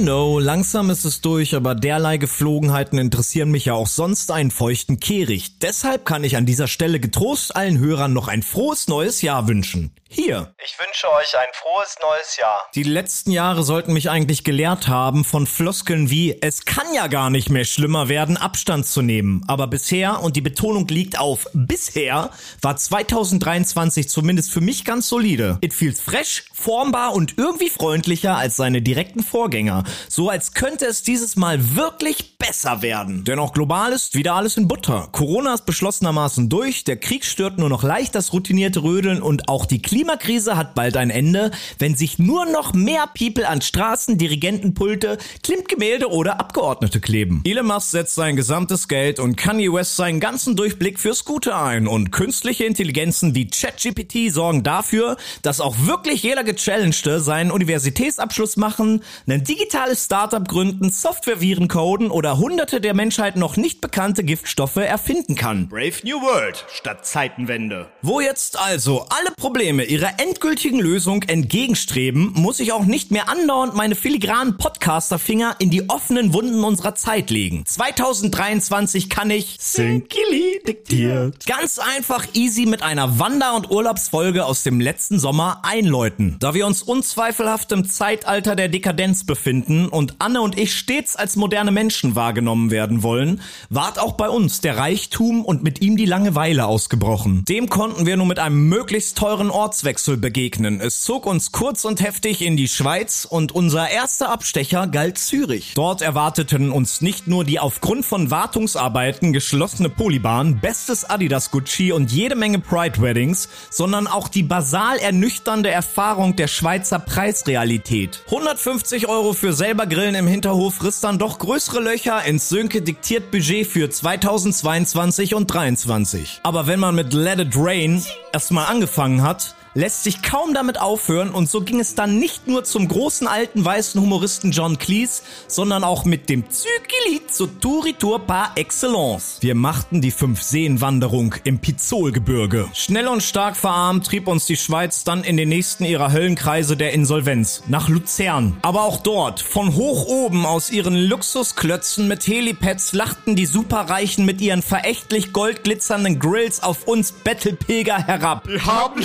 I know, langsam ist es durch, aber derlei Geflogenheiten interessieren mich ja auch sonst einen feuchten Kehricht. Deshalb kann ich an dieser Stelle getrost allen Hörern noch ein frohes neues Jahr wünschen. Hier. Ich wünsche euch ein frohes neues Jahr. Die letzten Jahre sollten mich eigentlich gelehrt haben, von Floskeln wie es kann ja gar nicht mehr schlimmer werden, Abstand zu nehmen. Aber bisher, und die Betonung liegt auf bisher, war 2023 zumindest für mich ganz solide. It feels fresh, formbar und irgendwie freundlicher als seine direkten Vorgänger. So als könnte es dieses Mal wirklich besser werden. Denn auch global ist wieder alles in Butter. Corona ist beschlossenermaßen durch, der Krieg stört nur noch leicht das routinierte Rödeln und auch die Klimakrise hat bald ein Ende, wenn sich nur noch mehr People an Straßen, Dirigentenpulte, Klimtgemälde oder Abgeordnete kleben. Elon Musk setzt sein gesamtes Geld und Kanye West seinen ganzen Durchblick fürs Gute ein und künstliche Intelligenzen wie ChatGPT sorgen dafür, dass auch wirklich jeder Gechallengte seinen Universitätsabschluss machen, ein digitales Startup gründen, Softwareviren coden oder hunderte der Menschheit noch nicht bekannte Giftstoffe erfinden kann. Brave New World statt Zeitenwende. Wo jetzt also alle Probleme ihrer endgültigen Lösung entgegenstreben, muss ich auch nicht mehr andauernd meine filigranen Podcaster-Finger in die offenen Wunden unserer Zeit legen. 2023 kann ich Sinkili diktiert. Ganz einfach easy mit einer Wander- und Urlaubsfolge aus dem letzten Sommer einläuten. Da wir uns unzweifelhaft im Zeitalter der Dekadenz befinden und Anne und ich stets als moderne Menschen wahrgenommen werden wollen, ward auch bei uns der Reichtum und mit ihm die Langeweile ausgebrochen. Dem konnten wir nur mit einem möglichst teuren Ortswechsel begegnen. Es zog uns kurz und heftig in die Schweiz und unser erster Abstecher galt Zürich. Dort erwarteten uns nicht nur die aufgrund von Wartungsarbeiten geschlossene Polybahn, bestes Adidas Gucci und jede Menge Pride Weddings, sondern auch die basal ernüchternde Erfahrung der Schweizer Preisrealität. 150 Euro für selber Grillen im Hinterhof riss dann doch größere Löcher ins Sönke diktiert Budget für 2022 und 23. Aber wenn man mit Let It Rain erstmal angefangen hat, lässt sich kaum damit aufhören und so ging es dann nicht nur zum großen alten weißen Humoristen John Cleese, sondern auch mit dem Zykili zu Touritur par excellence. Wir machten die Fünf-Seen-Wanderung im Pizzolgebirge. Schnell und stark verarmt trieb uns die Schweiz dann in den nächsten ihrer Höllenkreise der Insolvenz, nach Luzern. Aber auch dort, von hoch oben aus ihren Luxusklötzen mit Helipads lachten die Superreichen mit ihren verächtlich goldglitzernden Grills auf uns Bettelpilger herab. Wir haben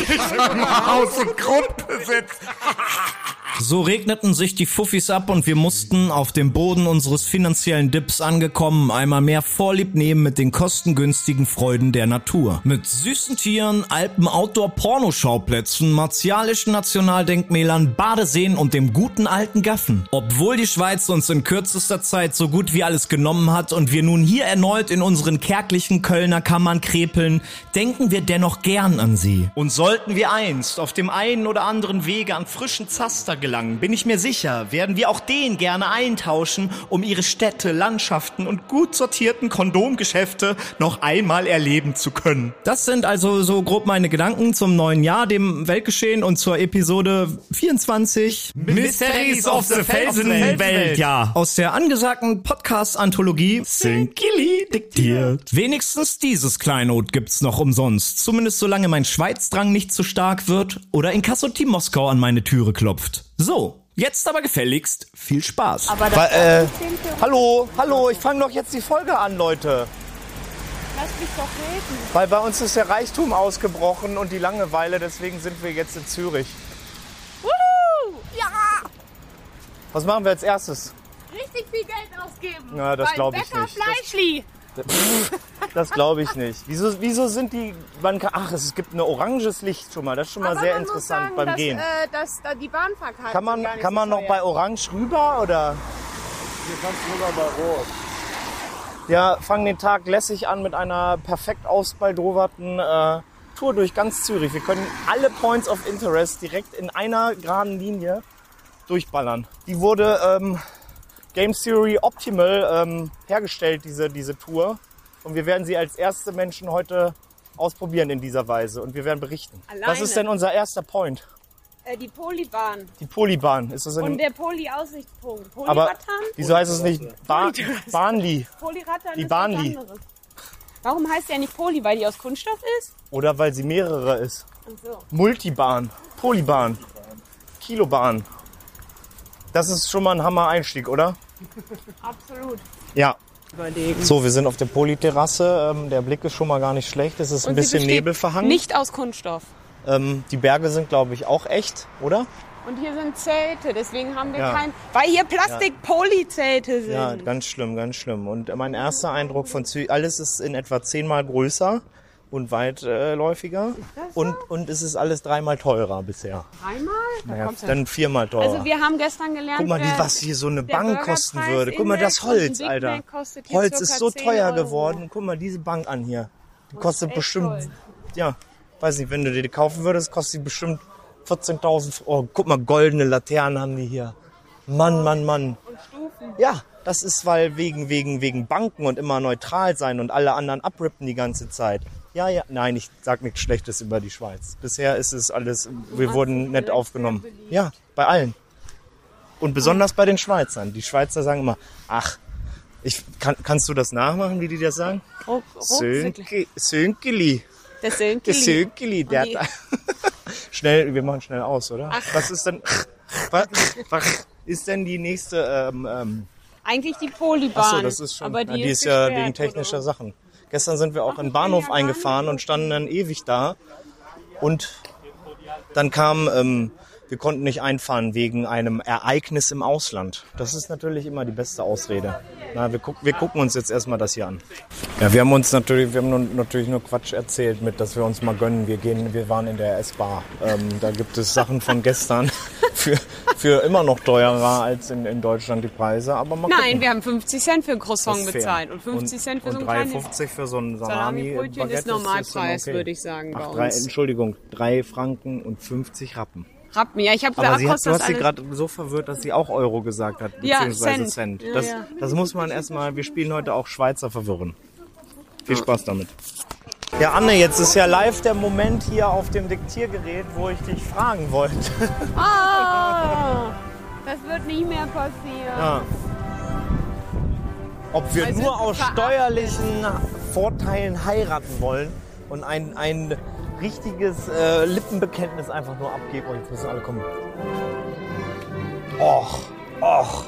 Haus und Grundbesitz. So regneten sich die Fuffis ab und wir mussten auf dem Boden unseres finanziellen Dips angekommen einmal mehr Vorlieb nehmen mit den kostengünstigen Freuden der Natur. Mit süßen Tieren, Alpen, Outdoor-Pornoschauplätzen, martialischen Nationaldenkmälern, Badeseen und dem guten alten Gaffen. Obwohl die Schweiz uns in kürzester Zeit so gut wie alles genommen hat und wir nun hier erneut in unseren kärglichen Kölner Kammern krepeln, denken wir dennoch gern an sie. Und sollten wir einst auf dem einen oder anderen Wege an frischen Zaster gelangen, bin ich mir sicher, werden wir auch den gerne eintauschen, um ihre Städte, Landschaften und gut sortierten Kondomgeschäfte noch einmal erleben zu können. Das sind also so grob meine Gedanken zum neuen Jahr, dem Weltgeschehen und zur Episode 24 Mysteries of the Felsenwelt. Ja, aus der angesagten Podcast-Anthologie Sinkili diktiert. Wenigstens dieses Kleinod gibt's noch umsonst, zumindest solange mein Schweizdrang nicht zu stark wird oder in Team Moskau an meine Türe klopft. So, jetzt aber gefälligst viel Spaß. Aber das Weil, äh, Hallo, hallo, ich fange doch jetzt die Folge an, Leute. Lass mich doch reden. Weil bei uns ist der Reichtum ausgebrochen und die Langeweile, deswegen sind wir jetzt in Zürich. Wuhu! Ja! Was machen wir als erstes? Richtig viel Geld ausgeben. Na, das Beim glaub ich Bäcker nicht. Fleischli. Das glaube ich nicht. Wieso, wieso sind die. Man kann, ach, es gibt ein oranges Licht schon mal. Das ist schon mal Aber sehr man muss interessant sagen, beim dass, Gehen. Äh, dass da die Bahnfahrkarte Kann man, kann man so noch bei Orange rüber oder? Hier kannst du sogar bei Rot. Ja, fangen den Tag lässig an mit einer perfekt ausbaldoverten äh, Tour durch ganz Zürich. Wir können alle Points of Interest direkt in einer geraden Linie durchballern. Die wurde ähm, Game Theory Optimal ähm, hergestellt, diese, diese Tour. Und wir werden sie als erste Menschen heute ausprobieren in dieser Weise. Und wir werden berichten. Was Alleine. ist denn unser erster Point? Äh, die Polybahn Die Polybahn. Ist das und der Poly-Aussichtspunkt. aber Polyratan? wieso heißt es nicht ba. Bahnli? Polyratan die Bahnli. was. Warum heißt der nicht Poly? Weil die aus Kunststoff ist? Oder weil sie mehrere ist? So. Multibahn, Polybahn, Kilobahn. Das ist schon mal ein Hammer-Einstieg, oder? Absolut. Ja. Überlegen. So, wir sind auf der Polyterrasse. Ähm, der Blick ist schon mal gar nicht schlecht. Es ist ein Und sie bisschen nebelverhangen. Nicht aus Kunststoff. Ähm, die Berge sind, glaube ich, auch echt, oder? Und hier sind Zelte, deswegen haben wir Ja. kein. Weil hier Plastik-Polyzelte sind. Ja, ganz schlimm, ganz schlimm. Und mein erster Eindruck von Zürich, alles ist in etwa zehnmal größer und weitläufiger. Und, und es ist alles dreimal teurer bisher. Dreimal? Da Naja, dann viermal teurer. Also wir haben gestern gelernt, Guck mal, wie, wer- was hier so eine Bank kosten würde. Guck mal, das Holz, Alter. Holz ist so 10 teuer Euro. geworden. Guck mal, diese Bank an hier. Die kostet bestimmt, toll. ja, weiß nicht, wenn du die kaufen würdest, kostet die bestimmt 14.000. Oh, guck mal, goldene Laternen haben die hier. Mann, Mann, Mann. Und Stufen. Ja, das ist, weil wegen, wegen, wegen Banken und immer neutral sein und alle anderen abrippen die ganze Zeit. Ja, ja, nein, ich sag nichts Schlechtes über die Schweiz. Bisher ist es alles, wir wurden nett aufgenommen. Ja, bei allen. Und besonders bei den Schweizern. Die Schweizer sagen immer, ach, ich, kann, kannst du das nachmachen, wie die das sagen? Ruck, Sönke, Sönkeli. Der Der Sönkeli. Sönkeli, der die- hat, schnell, wir machen schnell aus, oder? Was ist denn, was, was ist denn die nächste, ähm, ähm, Eigentlich die Polybahn. Ach so, das ist schon. Aber die, die ist, ist ja wegen technischer oder? Sachen. Gestern sind wir auch in den Bahnhof eingefahren und standen dann ewig da. Und dann kam, ähm, wir konnten nicht einfahren wegen einem Ereignis im Ausland. Das ist natürlich immer die beste Ausrede. Na, wir, guck, wir gucken uns jetzt erstmal das hier an. Ja, wir haben uns natürlich, wir haben nun, natürlich nur Quatsch erzählt mit, dass wir uns mal gönnen. Wir gehen, wir waren in der S-Bar. Ähm, da gibt es Sachen von gestern für, für immer noch teurer als in, in Deutschland die Preise. Aber mal Nein, gucken. wir haben 50 Cent für ein Croissant bezahlt und 50 Cent für so ein kleines 3,50 für so ein Salami-Brötchen Salami-Baguette ist Normalpreis, dann würde ich sagen, bei Ach, drei, uns. Entschuldigung, drei Franken und 50 Rappen. Rappen. Ja, ich habe Aber gesagt, sie hat, du hast sie gerade so verwirrt, dass sie auch Euro gesagt hat, Ja, beziehungsweise Cent. Cent. Ja, Das, ja. das muss man erstmal, wir spielen heute auch Schweizer verwirren. Viel Spaß damit. Ja, Anne, jetzt ist ja live der Moment hier auf dem Diktiergerät, wo ich dich fragen wollte. Ah, das wird nicht mehr passieren. Ja. Ob wir Also nur aus steuerlichen Vorteilen heiraten wollen und ein, ein richtiges äh, Lippenbekenntnis einfach nur abgeben. Oh, jetzt müssen alle kommen. Och, och.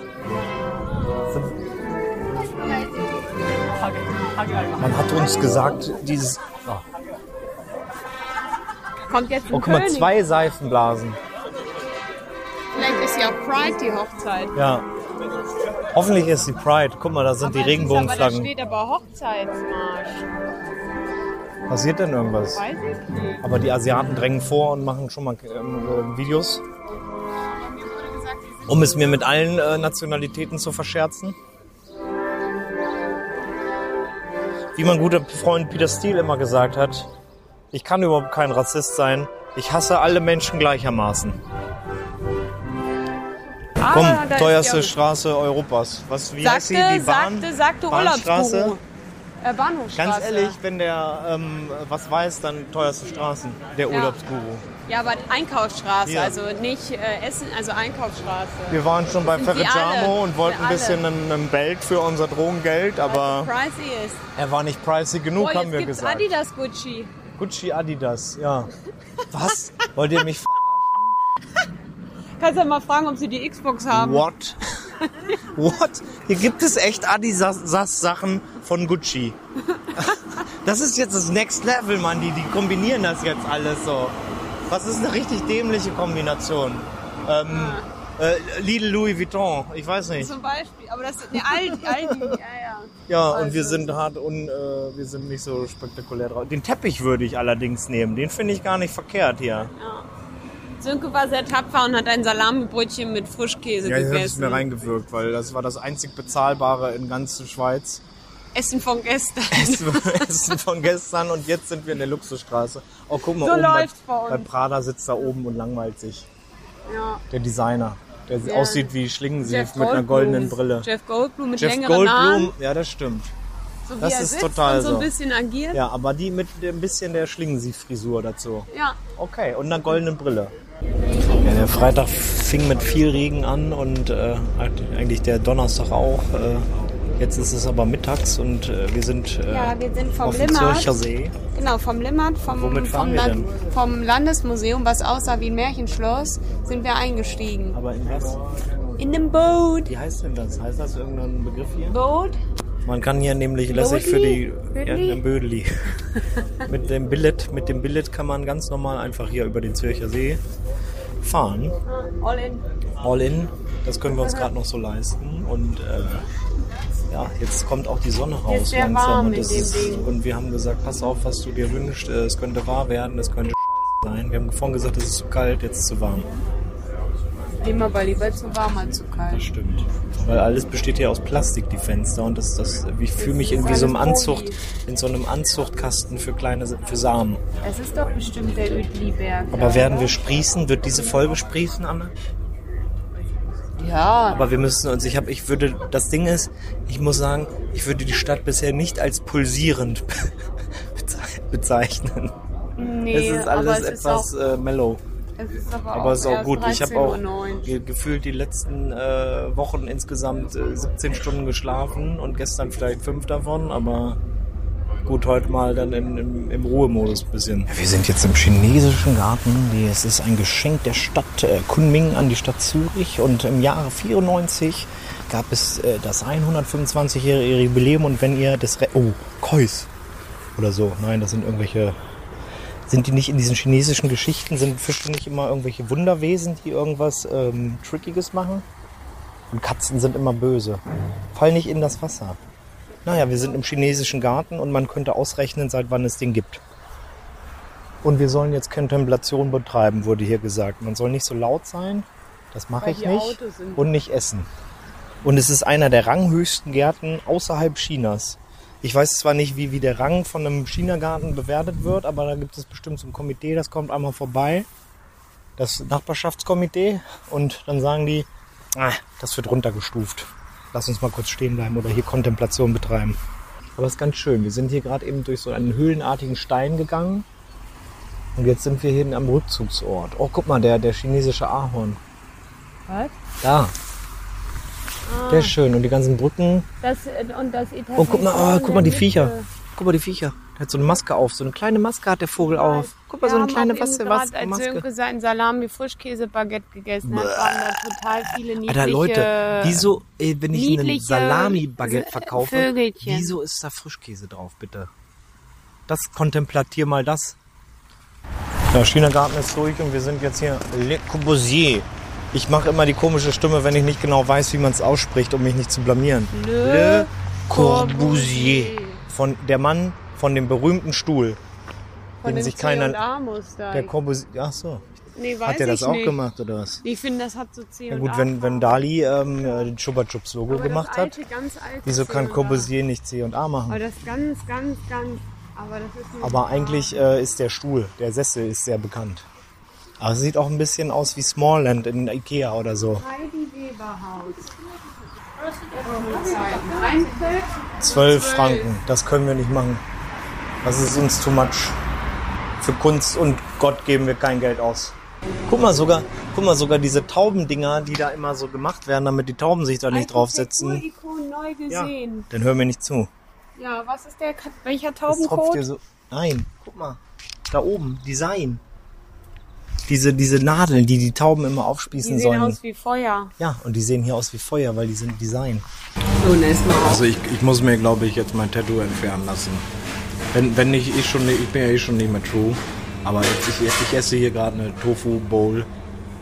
Man hat uns gesagt, dieses. Oh, Kommt jetzt ein oh guck mal, König. zwei Seifenblasen. Vielleicht ist ja Pride die Hochzeit. Ja. Hoffentlich ist die Pride. Guck mal, da sind die Regenbogenflaggen. Da steht aber Hochzeitsmarsch. Passiert denn irgendwas? Weiß ich nicht. Aber die Asiaten drängen vor und machen schon mal ähm, äh, Videos, um es mir mit allen äh, Nationalitäten zu verscherzen. Wie mein guter Freund Peter Steele immer gesagt hat, ich kann überhaupt kein Rassist sein. Ich hasse alle Menschen gleichermaßen. Ah, Komm, teuerste Straße Europas. Was, wie heißt Sagte, sie? Die Bahn? sagte, sagte Bahnstraße? Äh, Bahnhofstraße. Ganz ehrlich, wenn der ähm, was weiß, dann teuerste Straßen. Der Ja. Urlaubsguru. Ja, aber Einkaufsstraße, Ja. also nicht äh, Essen, also Einkaufsstraße. Wir waren schon bei Ferragamo und wollten ein bisschen ein, Belt für unser Drogengeld, aber er war nicht pricey genug, Oh, haben wir gesagt. Adidas Gucci. Gucci Adidas, ja. Was? Wollt ihr mich verarschen? Kannst ja mal fragen, ob sie die Xbox haben. What? What? Hier gibt es echt Adidas-Sachen von Gucci. Das ist jetzt das Next Level, Mann. Die, die kombinieren das jetzt alles so. Was ist eine richtig dämliche Kombination? Ähm, äh, Lidl Louis Vuitton, ich weiß nicht. Zum Beispiel. Aber das ist ne, Aldi, Aldi, ja, ja. Ja, und Also- wir sind hart und äh, wir sind nicht so spektakulär drauf. Den Teppich würde ich allerdings nehmen. Den finde ich gar nicht verkehrt hier. Sönke war sehr tapfer und hat ein Salamibrötchen mit Frischkäse Ja, ich habe es gegessen. mir reingewirkt, weil das war das einzig bezahlbare in ganz Schweiz. Essen von gestern. Essen von gestern und jetzt sind wir in der Luxusstraße. Oh, guck mal, So oben läuft's bei, bei uns. bei Prada sitzt da oben und langweilt sich. ja. Der Designer, der Ja. aussieht wie Schlingensief mit einer goldenen Brille. Jeff Goldblum mit Jeff längeren Haaren. Goldblum, ja, das stimmt. So das ist total und so ein so. bisschen agiert. Ja, aber die mit ein bisschen der Schlingensief-Frisur dazu. Ja. Okay, und einer goldenen Brille. Ja, der Freitag fing mit viel Regen an und äh, eigentlich der Donnerstag auch. Äh, jetzt ist es aber mittags und äh, wir sind äh, Ja, wir sind vom auf dem. Zürcher See. Genau, vom Limmat, vom, vom, Land- vom Landesmuseum, was aussah wie ein Märchenschloss, sind wir eingestiegen. Aber in was? In dem Boot. Wie heißt denn das? Heißt das irgendein Begriff hier? Boot? Man kann hier nämlich lässig für die Bödli? ja, ein Bödeli. mit dem Billet, mit dem Billet kann man ganz normal einfach hier über den Zürcher See fahren. All in. All in. Das können wir uns gerade noch so leisten. Und äh, ja, jetzt kommt auch die Sonne raus langsam. und, ist, und wir haben gesagt, pass auf, was du dir wünschst. Äh, Es könnte wahr werden, es könnte sein. Wir haben vorhin gesagt, es ist zu kalt, jetzt ist es zu warm. Nehmen wir lieber zu warm als zu Das kalt. stimmt. Weil alles besteht ja aus Plastik, die Fenster. Und das, das, ich fühle mich ist in wie so einem Anzucht, in so einem Anzuchtkasten für kleine, für Samen. Das ist doch bestimmt der Uetliberg. Aber werden wir sprießen? Wird diese Folge sprießen, Anne? Ja. Aber wir müssen uns, ich habe, ich würde, das Ding ist, ich muss sagen, ich würde die Stadt bisher nicht als pulsierend beze- bezeichnen. Nee, es ist aber alles es ist etwas auch, äh, mellow. Es ist aber, Aber es ist auch gut. Ich habe auch 13.09 Uhr. ge gefühlt die letzten äh, Wochen insgesamt äh, 17 Stunden geschlafen und gestern vielleicht fünf davon, aber gut, heute mal dann in, im, im Ruhemodus ein bisschen. Wir sind jetzt im chinesischen Garten. Es ist ein Geschenk der Stadt äh, Kunming an die Stadt Zürich und im Jahre 94 gab es äh, das 125-jährige Jubiläum und wenn ihr das... Re oh, Kois oder so. Nein, das sind irgendwelche sind die nicht in diesen chinesischen Geschichten, sind Fische nicht immer irgendwelche Wunderwesen, die irgendwas ähm, Trickiges machen? Und Katzen sind immer böse. Fall nicht in das Wasser. Naja, wir sind im chinesischen Garten und man könnte ausrechnen, seit wann es den gibt. Und wir sollen jetzt Kontemplation betreiben, wurde hier gesagt. Man soll nicht so laut sein, das mache ich nicht. Und nicht essen. Und es ist einer der ranghöchsten Gärten außerhalb Chinas. Ich weiß zwar nicht, wie, wie der Rang von einem Chinagarten bewertet wird, aber da gibt es bestimmt so ein Komitee, das kommt einmal vorbei. Das Nachbarschaftskomitee. Und dann sagen die, ah, das wird runtergestuft. Lass uns mal kurz stehen bleiben oder hier Kontemplation betreiben. Aber es ist ganz schön. Wir sind hier gerade eben durch so einen höhlenartigen Stein gegangen. Und jetzt sind wir hier am Rückzugsort. Oh, guck mal, der, der chinesische Ahorn. Was? Da. Ah. Der ist schön. Und die ganzen Brücken. Das, äh, und das Oh, guck mal, oh, guck mal die Mitte. Viecher. Guck mal die Viecher. Der hat so eine Maske auf. So eine kleine Maske hat der Vogel auf. Guck mal, so Wir eine haben kleine was, gerade, als Maske. Sönke seinen Salami Frischkäse-Baguette gegessen hat, waren da total viele niedliche... Alter Leute, wieso, ey, wenn ich einen Salami-Baguette verkaufe, Vögelchen. wieso ist da Frischkäse drauf, bitte? Das kontemplatier mal das. Der China-Garten ist durch und wir sind jetzt hier Le Corbusier. Ich mache immer die komische Stimme, wenn ich nicht genau weiß, wie man es ausspricht, um mich nicht zu blamieren. Le Corbusier. Von der Mann von dem berühmten Stuhl. Von den sich C keiner-. Der Corbusier. Ach so. nee, Hat der das auch nicht. gemacht oder was? Ich finde, das hat so C Ja gut, A. wenn, wenn Dali ähm, äh, den Chupa Chups Logo Aber gemacht hat, alte, alte wieso kann. Corbusier nicht C und A machen? Aber das ganz, ganz, ganz... Aber das ist Aber eigentlich äh, ist der Stuhl, der Sessel ist sehr bekannt. Aber es sieht auch ein bisschen aus wie Smallland in Ikea oder so. Heidi Weberhaus. Eintritt 12 Franken, das können wir nicht machen. Das ist uns too much. Für Kunst und Gott geben wir kein Geld aus. Guck mal sogar, guck mal sogar diese Taubendinger, die da immer so gemacht werden, damit die Tauben sich da nicht draufsetzen. Neu Ja, gesehen. dann hör mir nicht zu. Ja. was ist der, welcher Taubencode? so. Nein, guck mal. Da oben, Design. Diese, diese Nadeln, die die Tauben immer Die aufspießen sehen sollen. aus wie Feuer. Ja, und die sehen hier aus wie Feuer, weil die sind Design. So, erstmal Also ich, ich muss mir, glaube ich, jetzt mein Tattoo entfernen lassen. Wenn, wenn ich, ich schon, nicht- ich bin ja eh schon nicht mehr true. Aber jetzt, ich, ich esse hier gerade eine Tofu Bowl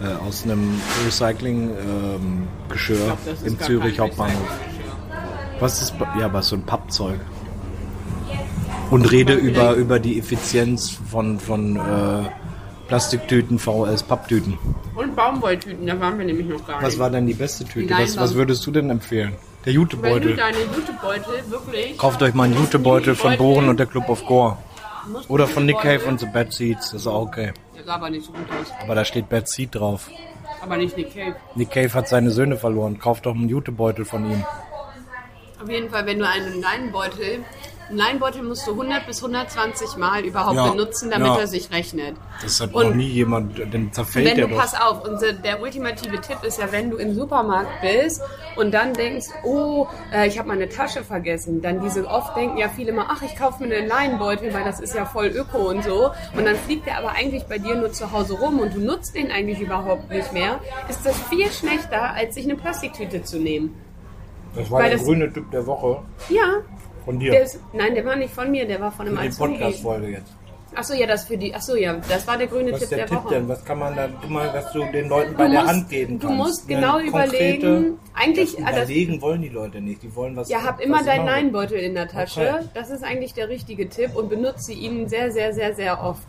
äh, aus einem Recycling-Geschirr im Zürich Hauptbahnhof. Was ist, ja, was so ein Pappzeug. Und rede über, über die Effizienz von, von äh, Plastiktüten, VS, Papptüten. Und Baumwolltüten, da waren wir nämlich noch gar Was nicht. war denn die beste Tüte? Was, was würdest du denn empfehlen? Der Wenn du Jutebeutel. deine Jutebeutel wirklich... Kauft euch mal einen Jutebeutel von. Bohren und der Club of Gore. Oder von Nick Cave und The Bad Seeds. Das ist auch okay. Der sah aber nicht so gut aus. Aber da steht Bad Seed drauf. Aber nicht Nick Cave. Nick Cave hat seine Söhne verloren. Kauft doch einen Jutebeutel von ihm. Auf jeden Fall, wenn du einen Leinenbeutel Einen Leinbeutel musst du 100 bis 120 Mal überhaupt Ja, benutzen, damit ja. er sich rechnet. Das hat Und noch nie jemand, dann zerfällt wenn der du, doch. pass auf, unser, der ultimative Tipp ist ja, wenn du im Supermarkt bist und dann denkst, oh, äh, ich habe meine Tasche vergessen, dann diese, oft denken ja viele mal, ach, ich kaufe mir einen Leinbeutel, weil das ist ja voll öko und so. Und dann fliegt der aber eigentlich bei dir nur zu Hause rum und du nutzt den eigentlich überhaupt nicht mehr, ist das viel schlechter, als sich eine Plastiktüte zu nehmen. Das war weil der das- grüne Typ der Woche Ja. Von dir. Der ist, nein, der war nicht von mir, der war von einem die. Podcast-Folge jetzt. Achso, ja, das für die. Achso, ja, das war der grüne Was Tipp ist der der, Tipp Woche. denn? Was kann man da, mal, dass du den Leuten bei Du der musst- Hand geben du kannst? musst Eine genau überlegen, eigentlich- Das ah, das- überlegen wollen die Leute nicht. Die wollen was. Ja, hab was immer deinen machen. Leinbeutel in der Tasche. Okay. Das ist eigentlich der richtige Tipp und benutze ihn sehr, sehr, sehr, sehr oft.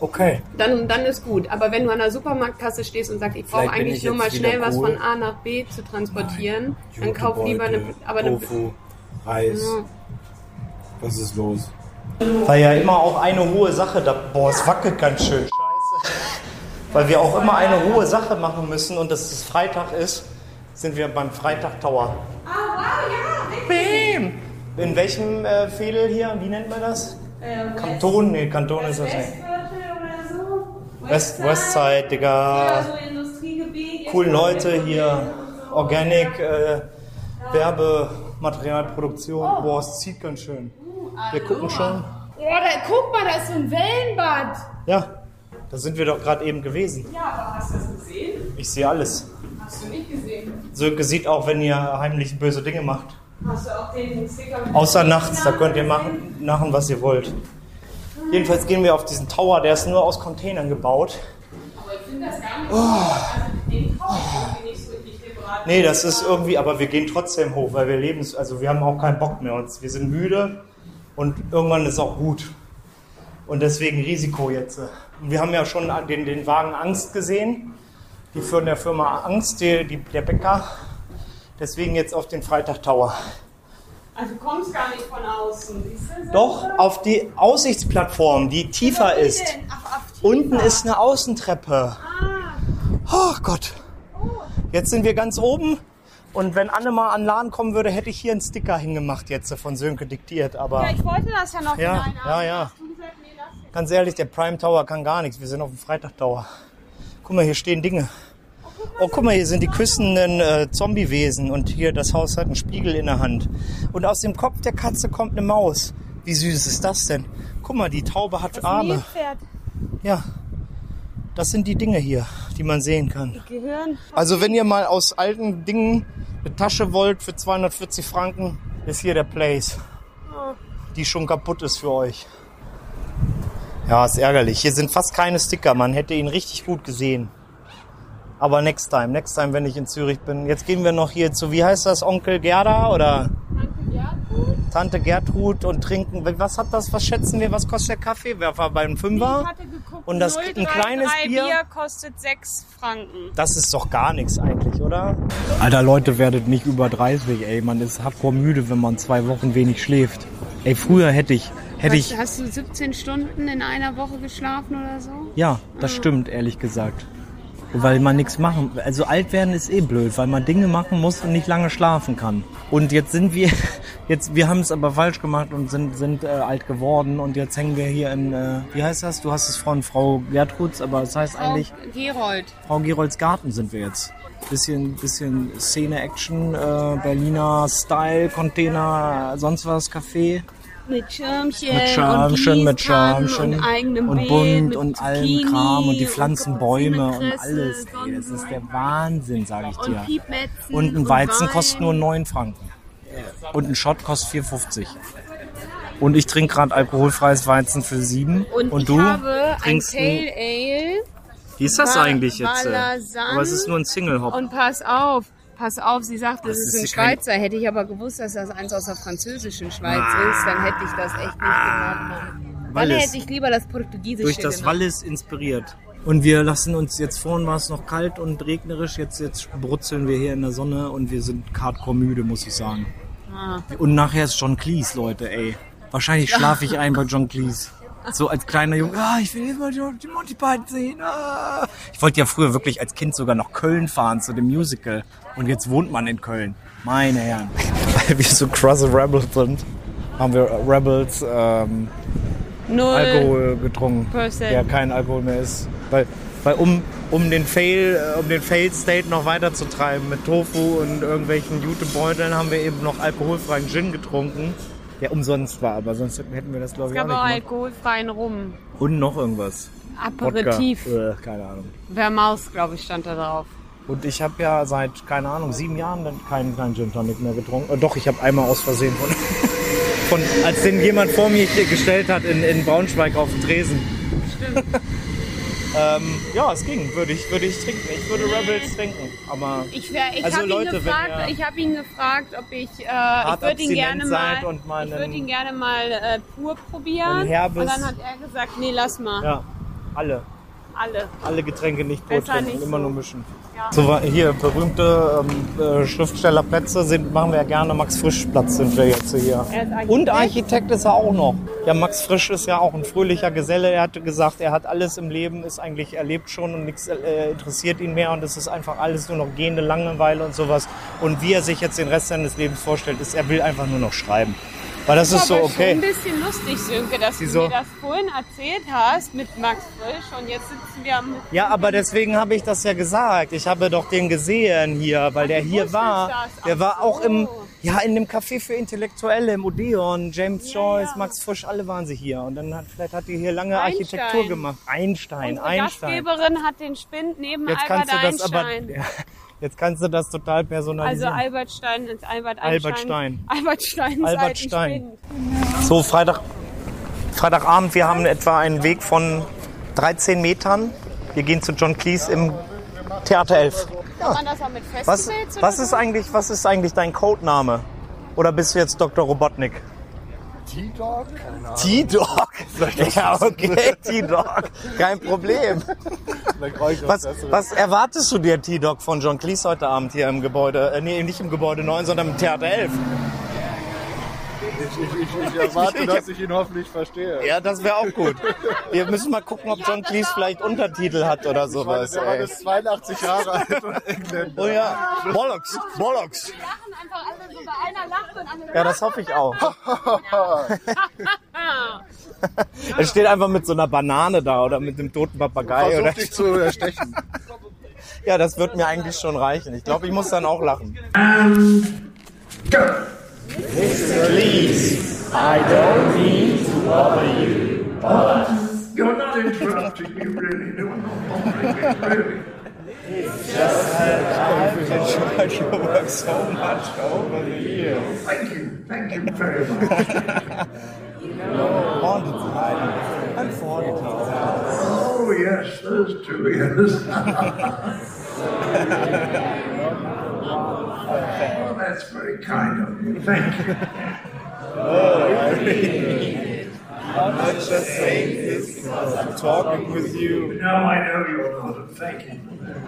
Okay. Dann, dann ist gut. Aber wenn du an der Supermarktkasse stehst und sagst, ich brauche eigentlich ich nur mal schnell was cool. von A nach B zu transportieren, dann kauf lieber eine. Aber eine, Tofu, Reis. Was ist los? War ja immer auch eine hohe Sache da. Boah, es wackelt ganz schön. Scheiße. Weil wir auch immer eine hohe Sache machen müssen und dass es Freitag ist, sind wir beim Freitag Tower. Ah, wow, ja. Bam. In welchem äh, Fädel hier? Wie nennt man das? Kanton? Nee, Kanton ist das nicht. West, Westside, Digga. Coolen Leute hier. Organic, äh, Werbematerialproduktion. Boah, es zieht ganz schön. Wir gucken schon. oh, da, guck mal, da ist so ein Wellenbad. Ja, da sind wir doch gerade eben gewesen. Ja, aber hast du das gesehen? Ich sehe alles. Hast du nicht gesehen? So sieht auch, wenn ihr heimlich böse Dinge macht. Hast du auch den Sticker Außer nachts, da könnt ihr machen, machen, was ihr wollt. Jedenfalls gehen wir auf diesen Tower, der ist nur aus Containern gebaut. Aber ich finde das gar nicht. Also den kaufe ich irgendwie nicht so. Nee, das ist irgendwie, aber wir gehen trotzdem hoch, weil wir leben, also wir haben auch keinen Bock mehr. Uns, wir sind müde und irgendwann ist auch gut. Und deswegen Risiko jetzt. Und wir haben ja schon den, den Wagen Angst gesehen, die von der Firma Angst, die, die, der Bäcker. Deswegen jetzt auf den Freitag Tower. Also du kommst gar nicht von außen. du? Doch, auf die Aussichtsplattform, die tiefer ist. Ach, tiefer. Unten ist eine Außentreppe. Ah, Oh Gott. Jetzt sind wir ganz oben. Und wenn Anne mal an Laden kommen würde, hätte ich hier einen Sticker hingemacht jetzt von Sönke diktiert. Aber Ja, ich wollte das ja noch Ja, hinein. ja, ja. ganz ehrlich, der Prime Tower kann gar nichts. Wir sind auf dem Freitag Tower. Guck mal, hier stehen Dinge. Oh, guck mal, hier sind die küssenden äh, Zombiewesen und hier das Haus hat einen Spiegel in der Hand. Und aus dem Kopf der Katze kommt eine Maus. Wie süß ist das denn? Guck mal, die Taube hat Arme. Nilpferd. Ja, das sind die Dinge hier, die man sehen kann. Gehirn. Also wenn ihr mal aus alten Dingen eine Tasche wollt für 240 Franken, ist hier der Place. Die schon kaputt ist für euch. Ja, ist ärgerlich. Hier sind fast keine Sticker. Man hätte ihn richtig gut gesehen. Aber next time, next time, wenn ich in Zürich bin. Jetzt gehen wir noch hier zu, wie heißt das, Onkel Gerda oder Tante Gertrud und trinken. Was hat das, was schätzen wir, was kostet der Kaffee? Wer war beim Fünfer? Ich hatte geguckt, Und das- ein kleines 033 Bier? kostet 6 Franken. Das ist doch gar nichts eigentlich, oder? Alter, Leute, werdet nicht über 30, ey. Man ist hardcore müde, wenn man zwei Wochen wenig schläft. Ey, früher hätte ich, hätte ich, Hast du 17 Stunden in einer Woche geschlafen oder so? ja, das stimmt, ehrlich gesagt. Weil man nichts machen, also alt werden ist eh blöd, weil man Dinge machen muss und nicht lange schlafen kann. Und jetzt sind wir, jetzt, wir haben es aber falsch gemacht und sind, sind äh, alt geworden und jetzt hängen wir hier in, äh, wie heißt das? Du hast es von Frau Gertruds, aber es heißt Frau eigentlich Gerold. Frau Gerolds Garten sind wir jetzt. Bisschen, bisschen Szene-Action, äh, Berliner Style, Container, sonst was, Café. Mit Schirmchen, Mit Schirmchen, und mit Schirmchen und eigenem und Beet, bunt mit und allem Kram und die pflanzen Bäume und alles. Ey, das ist der Wahnsinn, sage ich dir. Und ein Weizen kostet nur 9 Franken. Und ein Shot kostet 4,50. Und ich trinke gerade alkoholfreies Weizen für 7. Und, Und du trinkst ein, Pale Ale Wie ist das eigentlich jetzt? äh? Aber es ist nur ein Single Hop. und pass auf. Pass auf, sie sagt, das, Das ist ist ein Schweizer. Hätte ich aber gewusst, dass das eins aus der französischen Schweiz Ah. ist, dann hätte ich das echt nicht genommen. Dann Wallis. hätte ich lieber das Portugiesische durch das genommen. Wallis inspiriert. Und wir lassen uns, jetzt vorhin war es noch kalt und regnerisch, jetzt, jetzt brutzeln wir hier in der Sonne und wir sind hardcore müde, muss ich sagen. Ah. Und nachher ist John Cleese, Leute, ey. Wahrscheinlich schlafe ich ein bei John Cleese. So als kleiner Junge, ah, ich will immer die die Monty Python sehen. Ah. Ich wollte ja früher wirklich als Kind sogar nach Köln fahren zu dem Musical. Und jetzt wohnt man in Köln. Meine Herren. Weil wir so krasse Rebels sind. haben wir Rebels ähm, Null. Alkohol getrunken, Prozent. der kein Alkohol mehr ist. Weil, weil um, um den Fail, äh, um den Fail State noch weiter zu treiben mit Tofu und irgendwelchen Jutebeuteln haben wir eben noch alkoholfreien Gin getrunken. Der umsonst war, aber sonst hätten wir das glaube Es ich auch gab auch nicht gemacht. alkoholfreien Rum. Und noch irgendwas. Aperitif. Äh, keine Ahnung. Vermaus, glaube ich, stand da drauf. Und ich habe ja seit, keine Ahnung, sieben Jahren keinen kein Gin Tonic mehr getrunken. Äh, doch, ich habe einmal aus Versehen von, von, als den jemand vor mir gestellt hat in, in Braunschweig auf dem Tresen. Stimmt. Ähm, ja, es ging, würde ich, würde ich trinken. Ich würde Rebels trinken, aber Ich, wär- ich Also habe ihn, gefragt, ich hab ihn gefragt, ob ich, äh, ich würde ihn gerne mal, und mal ich würde ihn gerne mal äh, pur probieren. Herbes- und dann hat er gesagt, nee, lass mal, ja, alle, alle. alle Getränke nicht nicht immer so. nur mischen. Ja. So, hier, berühmte ähm, äh, Schriftstellerplätze sind, machen wir ja gerne. Max Frisch Platz sind wir jetzt hier. Er Architekt. Und Architekt ist er auch noch. Ja, Max Frisch ist ja auch ein fröhlicher Geselle. Er hatte gesagt, er hat alles im Leben, ist eigentlich erlebt schon und nichts äh, interessiert ihn mehr und es ist einfach alles nur noch gehende Langeweile und sowas. Und wie er sich jetzt den Rest seines Lebens vorstellt, ist, er will einfach nur noch schreiben. Weil das ist so aber okay. schon ein bisschen lustig, Sönke, dass Wieso? du mir das vorhin erzählt hast mit Max Frisch und jetzt sitzen wir am... Ja, aber deswegen habe ich das ja gesagt. Ich habe doch den gesehen hier, weil der du hier war. das. Der Ach war auch im, so. ja, in dem Café für Intellektuelle, im Odeon. James Ja, Joyce, ja. Max Frisch, alle waren sie hier. Und dann hat, vielleicht hat die hier lange Einstein. Architektur gemacht. Einstein, Unsere Einstein. Gastgeberin hat den Spind neben Jetzt Albert kannst du das aber, Einstein. ja, jetzt kannst du das total also personalisieren. Albert Stein ist Albert Albert Einstein. Stein. Albert Stein. Albert Stein. So, Freitag, Freitagabend, wir haben etwa einen Weg von 13 Metern. Wir gehen zu John Cleese im Theater 11. Kann man das auch mit Festivals Was, was, ist eigentlich, was ist eigentlich dein Codename? Oder bist du jetzt Dr. Robotnik? T-Dog? T-Dog? Ja, okay, T-Dog. Kein Problem. Was, was erwartest du dir, T-Dog, von John Cleese heute Abend hier im Gebäude? Äh, nee, nicht im Gebäude 9, sondern im Theater 11. Ich, ich, ich, erwarte, dass ich ihn hoffentlich verstehe. Ja, das wäre auch gut. Wir müssen mal gucken, ob John Cleese vielleicht Untertitel hat oder Ich meine, sowas. der Ey. ist 82 Jahre alt und Engländer. Oh ja, Bollocks, Bollocks. Lachen einfach alle so, bei einer lacht und andere Ja, das hoffe ich auch. Er steht einfach mit so einer Banane da oder mit einem toten Papagei. Oder? Versuch dich zu erstechen. Ja, das wird mir eigentlich schon reichen. Ich glaube, ich muss dann auch lachen. Mr. Please, I don't mean to bother you, but. You're not interrupting me, really. No, I'm not bothering you, really. It's just that I've enjoyed your work so much over the years. Thank you, thank you very much. you know, all the time. Oh yes, those two years that's very kind of you. Thank you. Oh, I mean, I'm not just saying this because I'm talking with you. No, I know you're not. Thank you.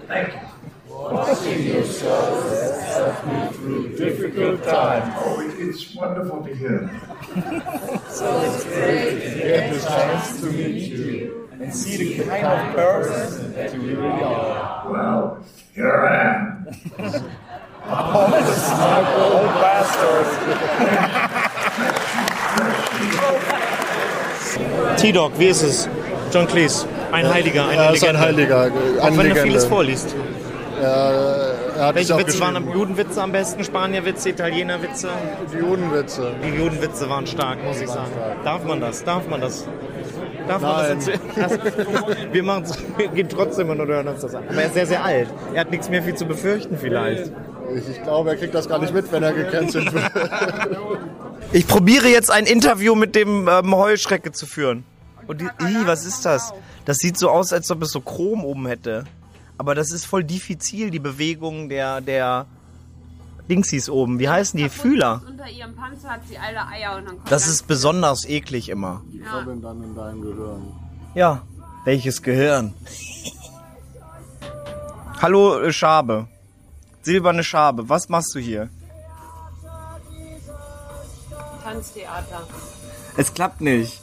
Thank you. Watching your shows helped me through Difficult time. Oh, it, it's wonderful to hear. So it's great to get the chance to meet you and see the kind of person that you really are. Well, here I am. Old bastard. T-Dog, wie ist es? John Cleese, ein Heiliger, eine Er ist ein Legende. Heiliger, Auch wenn Legende. vieles vorliest. Hat Welche Witze waren am. Judenwitze am besten? Spanierwitze, Italienerwitze? Die Judenwitze. Die Judenwitze waren stark, muss ich sagen. Darf man das? Darf man das? Darf man Nein. das erzählen? Wir machen wir gehen trotzdem und hören uns das an. Aber er ist sehr, sehr alt. Er hat nichts mehr viel zu befürchten vielleicht. Ich, ich glaube, er kriegt das gar nicht mit, wenn er gecancelt wird. Ich probiere jetzt ein Interview mit dem ähm, Heuschrecke zu führen. Und die, Ih, was ist das? Das sieht so aus, als ob es so Chrom oben hätte. Aber das ist voll diffizil, die Bewegung der, der Dingsies oben. Wie heißen die? Fühler. Unter ihrem Panzer hat sie alle Eier und dann kommt Das ist besonders eklig immer. Kommen dann in dein Gehirn. Ja, welches Gehirn? Hallo äh, Schabe. Silberne Schabe, was machst du hier? Tanztheater. Es klappt nicht.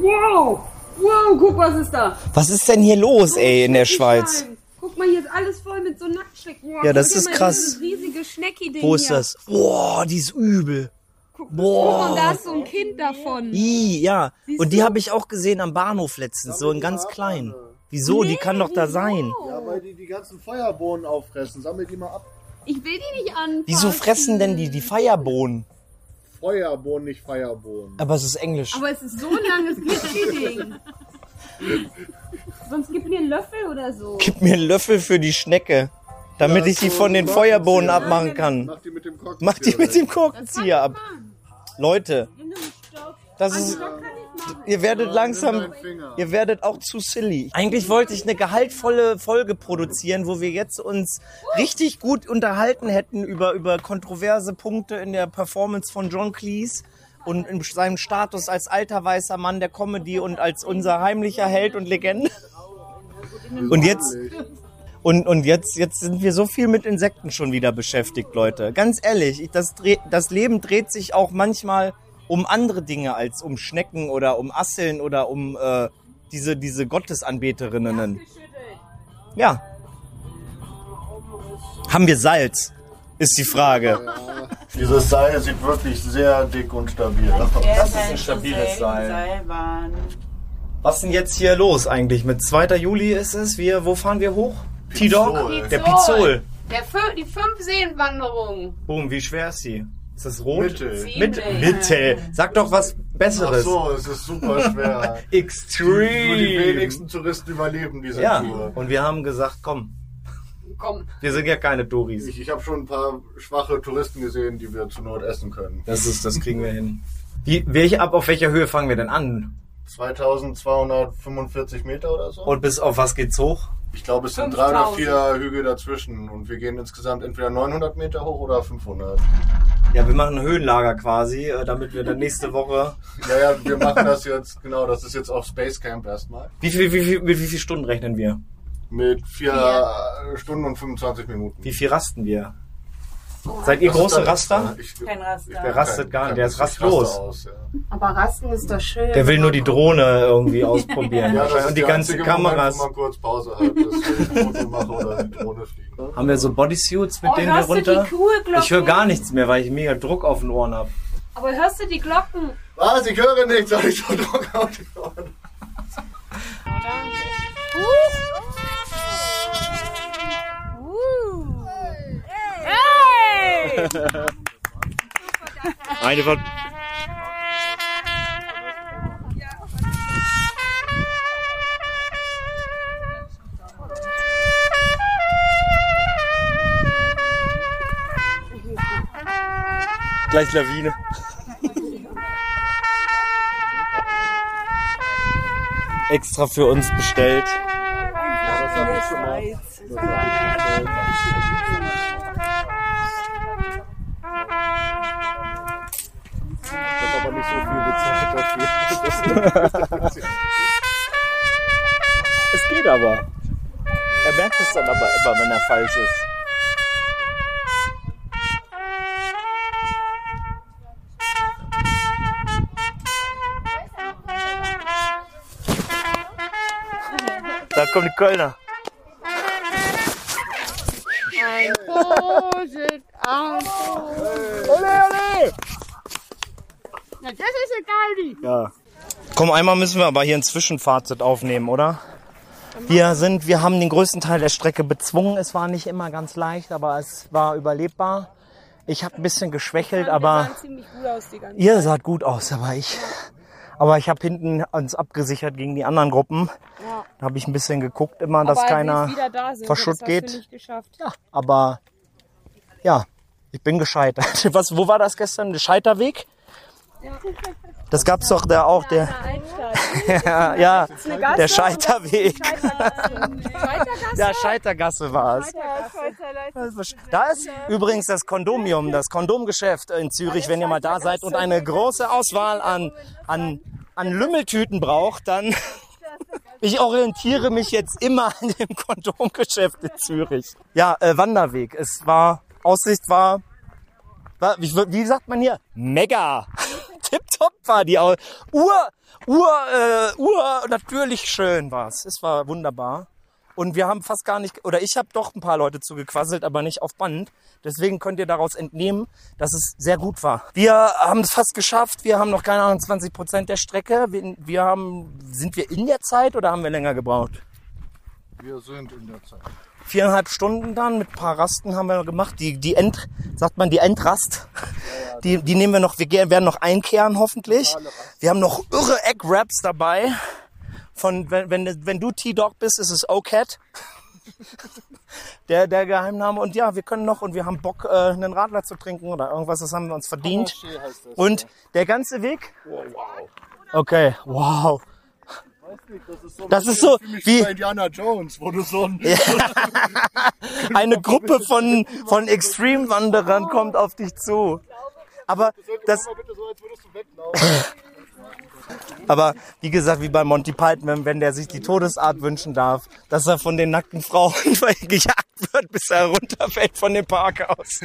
Wow! Wow, guck, was ist da? Was ist denn hier los, ey, in der Schweiz? Guck mal, hier ist alles voll mit so Nacktschnecken. Boah, Ja, das ist mal krass. Riesige Schnecki-Ding Wo ist hier. das? Boah, die ist übel. Guck mal, da Boah. ist so ein Kind davon. I, ja. Siehst Und die habe ich auch gesehen am Bahnhof letztens, so in ganz klein. Wieso? Die kann doch da sein. Ja, weil die die ganzen Feuerbohnen auffressen. Sammel die mal ab. Ich will die nicht anfassen. Wieso fressen denn die die Feierbohnen? Feuerbohnen, nicht Feierbohnen. Aber es ist Englisch. Aber es ist so ein langes Glitschy-Ding. Sonst gib mir einen Löffel oder so. Gib mir einen Löffel für die Schnecke, damit ich die von den Feuerbohnen abmachen kann. Mach die mit dem Korkenzieher. Mach die mit dem Korkenzieher ab. Leute, nimm einen Stock. das Einen ist, Ihr werdet langsam, ihr werdet auch zu silly. Eigentlich wollte ich eine gehaltvolle Folge produzieren, wo wir jetzt uns richtig gut unterhalten hätten über, über kontroverse Punkte in der Performance von John Cleese und in seinem Status als alter weißer Mann der Comedy und als unser heimlicher Held und Legende. Und jetzt, und, und jetzt, jetzt sind wir so viel mit Insekten schon wieder beschäftigt, Leute. Ganz ehrlich, ich, das, das Leben dreht sich auch manchmal um andere Dinge als um Schnecken oder um Asseln oder um äh, diese, diese Gottesanbeterinnen. Ja. Haben wir Salz? Ist die Frage. Dieses Seil sieht wirklich sehr dick und stabil aus. Das ist ein stabiles Seil. Was ist denn jetzt hier los eigentlich? Mit 2. Juli ist es. Wir, wo fahren wir hoch? T-Dog? Der Pizol. Der die Fünf-Seenwanderung. Boom, wie schwer ist sie? Ist das rot? Mittel. Mitte. Mitte. Sag doch was Ach Besseres. so, es ist super schwer. Nur die Extreme. wenigsten Touristen überleben diese Ja, Tour. und wir haben gesagt, komm, Komm. wir sind ja keine Doris. Ich, ich habe schon ein paar schwache Touristen gesehen, die wir zur Not essen können. Das ist, das kriegen wir hin. Wie, welche, ab auf welcher Höhe fangen wir denn an? 2245 Meter oder so. Und bis auf was geht's hoch? Ich glaube, es sind drei oder vier Hügel dazwischen und wir gehen insgesamt entweder 900 Meter hoch oder 500. Ja, wir machen ein Höhenlager quasi, äh, damit wir dann nächste Woche. Ja, ja, wir machen das jetzt, genau, das ist jetzt auf Space Camp erstmal. Wie viel, wie viel, mit wie viel Stunden rechnen wir? Mit vier äh, Stunden und 25 Minuten. Wie viel rasten wir? Seid ihr Das große Raster? Ich, Kein Raster. Der rastet gar nicht, der ist rastlos. raste Aus, ja. Aber Rasten ist doch schön. Der will nur die Drohne irgendwie ausprobieren. Ja, und die der ganzen Kameras. Moment, kurz Pause hat, dass ich ein Foto mache oder die Drohne fliegt. Haben wir so Bodysuits, mit Oh, denen wir die runter? Ich höre gar nichts mehr, weil ich mega Druck auf den Ohren habe. Aber hörst du die Glocken? Was? Ich höre nichts, soll ich so Druck auf die Ohren? Hey! Eine von. Gleich Lawine. Extra für uns bestellt. Ich Es geht aber. Er merkt es dann aber immer, wenn er falsch ist. Da kommen die Kölner. Na, das ist egal, die. Ja. Komm, einmal müssen wir aber hier ein Zwischenfazit aufnehmen, oder? Wir sind, wir haben den größten Teil der Strecke bezwungen. Es war nicht immer ganz leicht, aber es war überlebbar. Ich habe ein bisschen geschwächelt, aber ziemlich gut aus, ihr saht gut aus, aber ich, aber ich habe hinten uns abgesichert gegen die anderen Gruppen. Da habe ich ein bisschen geguckt immer, dass Aber als keiner da sind, verschutt geht. Ja, aber ja, ich bin gescheitert. Was, wo war das gestern? Der Scheiterweg? Das gab's doch da auch, der, ja, ja, der Scheiterweg. Ja, Scheitergasse war es. Da ist übrigens das Kondomium, das Kondomgeschäft in Zürich, wenn ihr mal da seid und eine große Auswahl an, an, an Lümmeltüten braucht, dann ich orientiere mich jetzt immer an dem Kondomgeschäft in Zürich. Ja, äh, Wanderweg. Es war, Aussicht war, war wie, wie sagt man hier? Mega. Tipptopp war die Ur, Ur, äh, Ur, natürlich schön war's. Es war wunderbar. Und wir haben fast gar nicht, oder ich habe doch ein paar Leute zugequasselt, aber nicht auf Band. Deswegen könnt ihr daraus entnehmen, dass es sehr gut war. Wir haben es fast geschafft. Wir haben noch keine Ahnung, 20 Prozent der Strecke. Wir, wir haben, sind wir in der Zeit oder haben wir länger gebraucht? Wir sind in der Zeit. Viereinhalb Stunden dann mit ein paar Rasten haben wir gemacht. Die, die End, sagt man, die Endrast. Die, die nehmen wir noch, wir werden noch einkehren hoffentlich. Wir haben noch irre Egg-Wraps dabei. Von, wenn, wenn, wenn du T-Dog bist, ist es O-Cat. Der, der Geheimname. Und ja, wir können noch und wir haben Bock, äh, einen Radler zu trinken oder irgendwas. Das haben wir uns verdient. Und der ganze Weg. Okay, wow. Das ist so wie Bei Indiana Jones, wo du so ein eine Gruppe von, von Extreme-Wanderern kommt auf dich zu. Aber das, bitte so, als würdest du weglaufen. aber wie gesagt, wie bei Monty Python, wenn, der sich die Todesart wünschen darf, dass er von den nackten Frauen gejagt wird, bis er runterfällt von dem Parkhaus.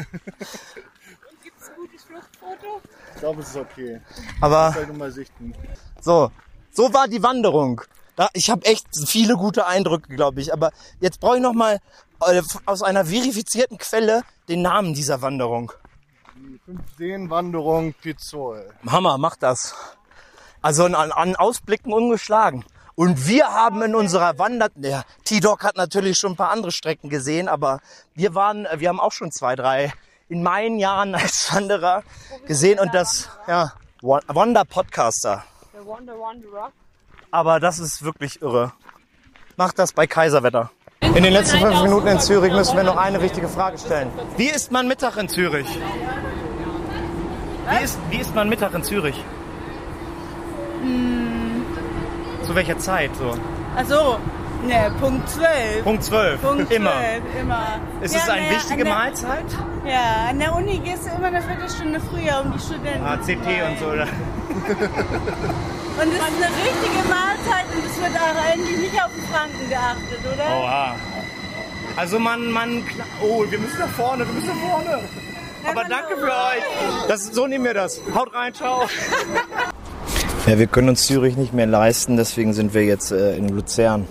Ich glaube, es ist okay. Aber ich mal sichten. so, so war die Wanderung. Ich habe echt viele gute Eindrücke, glaube ich. Aber jetzt brauche ich noch mal äh, aus einer verifizierten Quelle den Namen dieser Wanderung. Seenwanderung Pizzol. Hammer, mach das. Also an, an Ausblicken ungeschlagen. Und wir haben in unserer Wander... Der T-Dog hat natürlich schon ein paar andere Strecken gesehen, aber wir waren, äh, wir haben auch schon zwei, drei in meinen Jahren als Wanderer gesehen und das, ja, Wa- Wander-Podcaster. Der Wonder Wanderer. Aber das ist wirklich irre. Mach das bei Kaiserwetter. In den letzten fünf Minuten in Zürich müssen wir noch eine wichtige Frage stellen. Wie isst man Mittag in Zürich? Wie isst, wie isst man Mittag in Zürich? Zu welcher Zeit so? Also, ne, Punkt 12. Punkt 12. Punkt Immer. 12, immer. Ist Ja, es eine ne, wichtige an der, Mahlzeit? Ja, an der Uni gehst du immer eine Viertelstunde früher, um die Studenten Ah, CT freuen. und so. Oder? Und es ist eine richtige Mahlzeit und es wird auch eigentlich nicht auf den Franken geachtet, oder? Oha. Also man, man, oh, wir müssen nach vorne, wir müssen nach vorne. Aber danke für euch. Das, so nehmen wir das. Haut rein, ciao. Ja, wir können uns Zürich nicht mehr leisten, deswegen sind wir jetzt äh, in Luzern.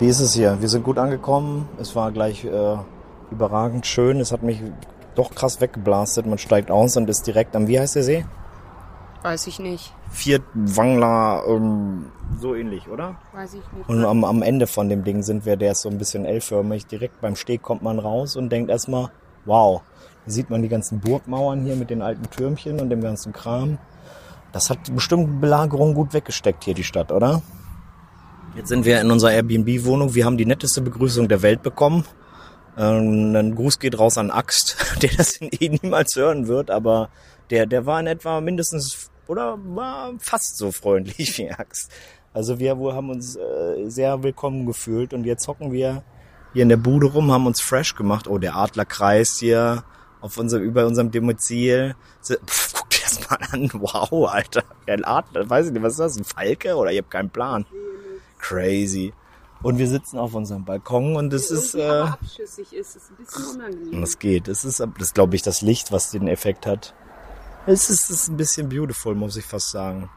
Wie ist es hier? Wir sind gut angekommen. Es war gleich äh, überragend schön. Es hat mich doch krass weggeblastet. Man steigt aus und ist direkt am, wie heißt der See? Weiß ich nicht. Viertwangler, ähm, so ähnlich, oder? Weiß ich nicht. Und am, am Ende von dem Ding sind wir, der ist so ein bisschen L-förmig. Direkt beim Steg kommt man raus und denkt erstmal, wow, hier sieht man die ganzen Burgmauern hier mit den alten Türmchen und dem ganzen Kram. Das hat bestimmt Belagerung gut weggesteckt hier, die Stadt, oder? Jetzt sind wir in unserer Airbnb-Wohnung. Wir haben die netteste Begrüßung der Welt bekommen. Ähm, ein Gruß geht raus an Axt, der das eh niemals hören wird, aber der, der war in etwa mindestens oder war fast so freundlich wie Axt. Also wir haben uns äh, sehr willkommen gefühlt und jetzt hocken wir hier in der Bude rum, haben uns fresh gemacht. Oh, der Adlerkreis hier auf unserem, über unserem Domizil. So, Pff, guck dir das mal an. Wow, Alter. Ein Adler, weiß ich nicht, was ist das? Ein Falke? Oder ich habe keinen Plan. Crazy. Und wir sitzen auf unserem Balkon und es ist, äh, abschüssig ist, ist ein bisschen unangenehm. das geht. Es ist, das glaube ich, das Licht, was den Effekt hat. Es ist, es ist ein bisschen beautiful, muss ich fast sagen.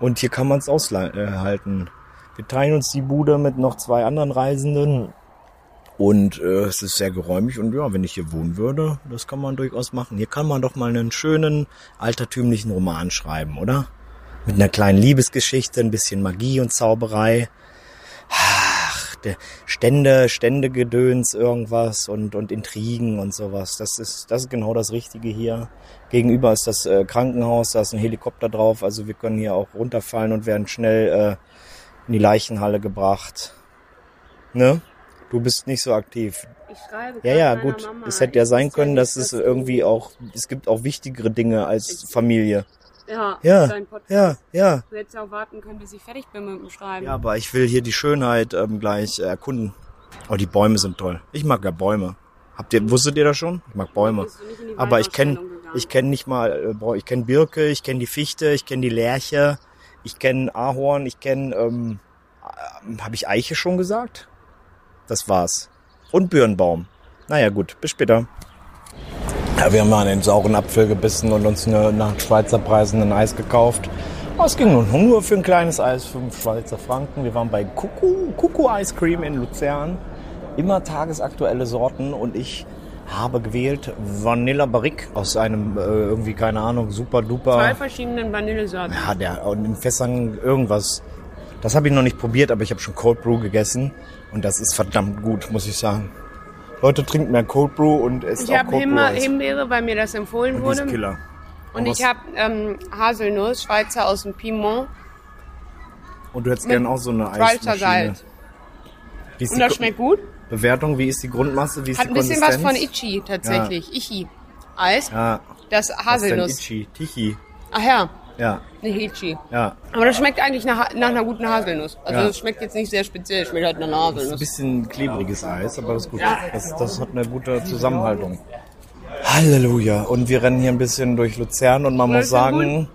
Und hier kann man es aushalten. Wir teilen uns die Bude mit noch zwei anderen Reisenden. Und äh, es ist sehr geräumig. Und ja, wenn ich hier wohnen würde, das kann man durchaus machen. Hier kann man doch mal einen schönen, altertümlichen Roman schreiben, oder? Mit einer kleinen Liebesgeschichte, ein bisschen Magie und Zauberei. Stände, Ständegedöns, irgendwas und, und Intrigen und sowas. Das ist, das ist genau das Richtige hier. Gegenüber ist das äh, Krankenhaus, da ist ein Helikopter drauf, also wir können hier auch runterfallen und werden schnell äh, in die Leichenhalle gebracht. Ne? Du bist nicht so aktiv. Ich schreibe Ja, ja, gut. Mama. Es hätte ja sein können, dass es irgendwie auch, es gibt auch wichtigere Dinge als Familie. Ja, Ja, dein Podcast. ja, ja. Du hättest ja auch warten können, bis ich fertig bin mit dem Schreiben. Ja, aber ich will hier die Schönheit ähm, gleich äh, erkunden. Oh, die Bäume sind toll. Ich mag ja Bäume. Habt ihr, wusstet ihr das schon? Ich mag Bäume. Aber ich kenne, ich kenne nicht mal, äh, ich kenne Birke, ich kenne die Fichte, ich kenne die Lärche, ich kenne Ahorn, ich kenne, ähm, äh, habe ich Eiche schon gesagt? Das war's. Und Birnbaum. Naja, gut, bis später. Ja, wir haben mal einen sauren Apfel gebissen und uns eine, nach Schweizer Preisen ein Eis gekauft. Oh, Es ging nun nur für ein kleines Eis, 5 Schweizer Franken. Wir waren bei Kuku, Kuku Ice Cream in Luzern. Immer tagesaktuelle Sorten und ich habe gewählt Vanilla Barrique aus einem äh, irgendwie, keine Ahnung, super duper. Zwei verschiedenen Vanillesorten. Ja, der und in Fässern irgendwas. Das habe ich noch nicht probiert, aber ich habe schon Cold Brew gegessen und das ist verdammt gut, muss ich sagen. Leute trinken mehr Cold Brew und es Ich auch habe Cold Himma- Brew. Eis. Himbeere, weil mir das empfohlen Und wurde. Killer. Und Aber ich habe ähm, Haselnuss, Schweizer aus dem Piemont, Und du hättest gern auch so eine Schweizer. Salz. Und das schmeckt gut. Bewertung, wie ist die Grundmasse, wie ist Hat die ein bisschen was von Ichi tatsächlich. Ichi. Eis. Ja, Das was ist denn Haselnuss. Ichi? Tichi. Ach ja, Ja, nicht Ichi. ja. Aber das schmeckt eigentlich nach, nach einer guten Haselnuss. Also Ja. es schmeckt jetzt nicht sehr speziell, schmeckt halt nach einer Das ist ein Haselnuss. bisschen klebriges Eis, aber das ist gut. Das, das hat eine gute Zusammenhaltung. Halleluja. Und wir rennen hier ein bisschen durch Luzern und man Das muss ja sagen,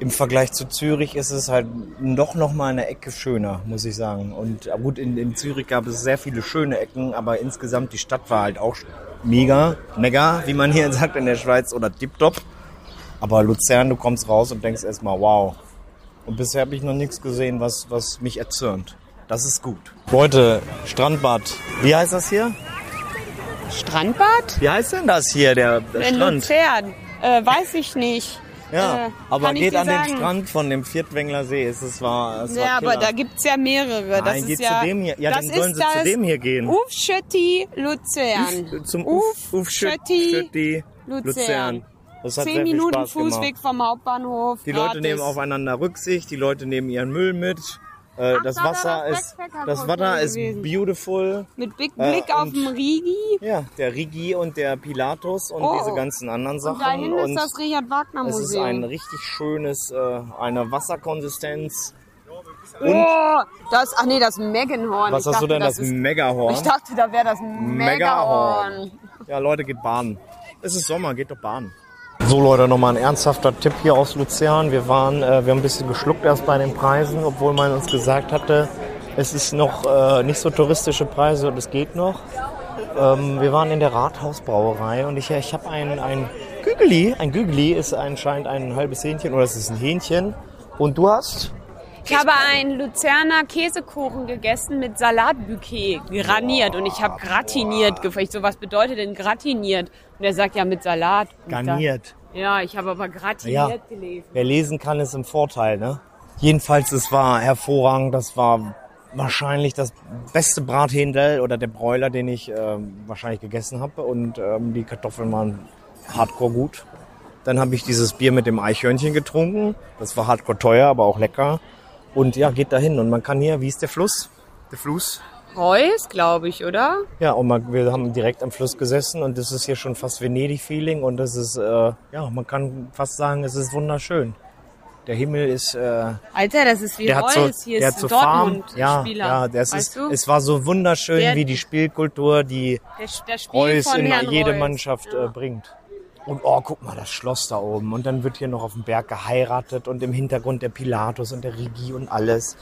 im Vergleich zu Zürich ist es halt doch noch mal eine Ecke schöner, muss ich sagen. Und gut, in, in Zürich gab es sehr viele schöne Ecken, aber insgesamt die Stadt war halt auch mega, mega, wie man hier sagt in der Schweiz, oder tipptopp. Aber Luzern, du kommst raus und denkst erstmal, wow. Und bisher habe ich noch nichts gesehen, was, was mich erzürnt. Das ist gut. Leute, Strandbad. Wie heißt das hier? Strandbad? Wie heißt denn das hier, der, der In Strand? Luzern. Äh, weiß ich nicht. Ja, Äh, aber geht an den sagen. Strand von dem Viertwängler See. Es ist, war, es Ja, war aber da gibt's ja mehrere. Das Nein, ist geht ja, zu dem hier. Ja, dann sollen sie zu dem hier gehen. Ufschötti Luzern. Zum Uf, Uf, Uf Schötti, Schötti, Luzern. Luzern. Zehn Minuten Fußweg gemacht. vom Hauptbahnhof. Die gratis. Leute nehmen aufeinander Rücksicht, die Leute nehmen ihren Müll mit. Äh, das da Wasser das ist, das Wasser ist beautiful. Mit Blick, Äh, Blick auf und- den Rigi. Ja, der Rigi und der Pilatus und Oh. diese ganzen anderen Sachen. Und dahin ist das Richard Wagner es ist ein Museum. richtig schönes, äh, eine Wasserkonsistenz. Oh, das, ach nee, das Meganhorn. Was ich hast dachte, du denn, das das Megahorn? Ich dachte, da wäre das Megahorn. Megahorn. Ja, Leute, geht baden. Es ist Sommer, geht doch baden. So Leute, nochmal ein ernsthafter Tipp hier aus Luzern. Wir waren, äh, wir haben ein bisschen geschluckt erst bei den Preisen, obwohl man uns gesagt hatte, es ist noch äh, nicht so touristische Preise und es geht noch. Ähm, wir waren in der Rathausbrauerei und ich, ich habe ein, ein Gügeli. Ein Gügeli ist anscheinend ein halbes Hähnchen oder es ist ein Hähnchen. Und du hast? Ich habe einen Luzerner Käsekuchen gegessen mit Salatbouquet, graniert. Und ich habe gratiniert gefragt. So, was bedeutet denn gratiniert? Und er sagt ja mit Salat. Garniert. Ja, ich habe aber gratiniert Ja. gelesen. Wer lesen kann, ist im Vorteil, ne? Jedenfalls, es war hervorragend. Das war wahrscheinlich das beste Brathändel oder der Bräuler, den ich ähm, wahrscheinlich gegessen habe. Und ähm, die Kartoffeln waren hardcore gut. Dann habe ich dieses Bier mit dem Eichhörnchen getrunken. Das war hardcore teuer, aber auch lecker. Und ja, geht dahin. Und man kann hier, wie ist der Fluss? Der Fluss? Reus, glaube ich, oder? Ja, und man, wir haben direkt am Fluss gesessen und das ist hier schon fast Venedig-Feeling und das ist, äh, ja, man kann fast sagen, es ist wunderschön. Der Himmel ist, äh, Alter, das ist wie der hat so, Reus. Hier der ist so Farben. Ja, ja, das weißt ist, du? es war so wunderschön, Der- wie die Spielkultur, die der, der Spiel Reus in Herrn jede Reus. Mannschaft äh, bringt. Und oh, guck mal, das Schloss da oben. Und dann wird hier noch auf dem Berg geheiratet und im Hintergrund der Pilatus und der Rigi und alles.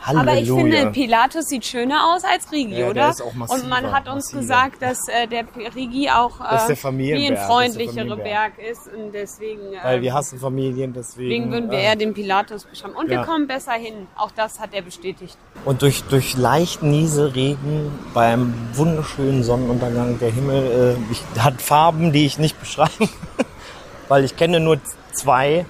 Halleluja. Aber ich finde, Pilatus sieht schöner aus als Rigi, Ja, der oder? ist auch massiver, Und man hat uns massiver. gesagt, dass äh, der Rigi auch äh, Familienberg, wie ein das ist der freundlichere Familienberg. Berg ist. Und deswegen, Weil äh, wir hassen Familien, deswegen. deswegen würden wir äh, eher den Pilatus beschreiben. Und Ja. wir kommen besser hin. Auch das hat er bestätigt. Und durch, durch leicht Nieselregen beim wunderschönen Sonnenuntergang der Himmel äh, ich, hat Farben, die ich nicht beschreiben, weil ich kenne nur zwei.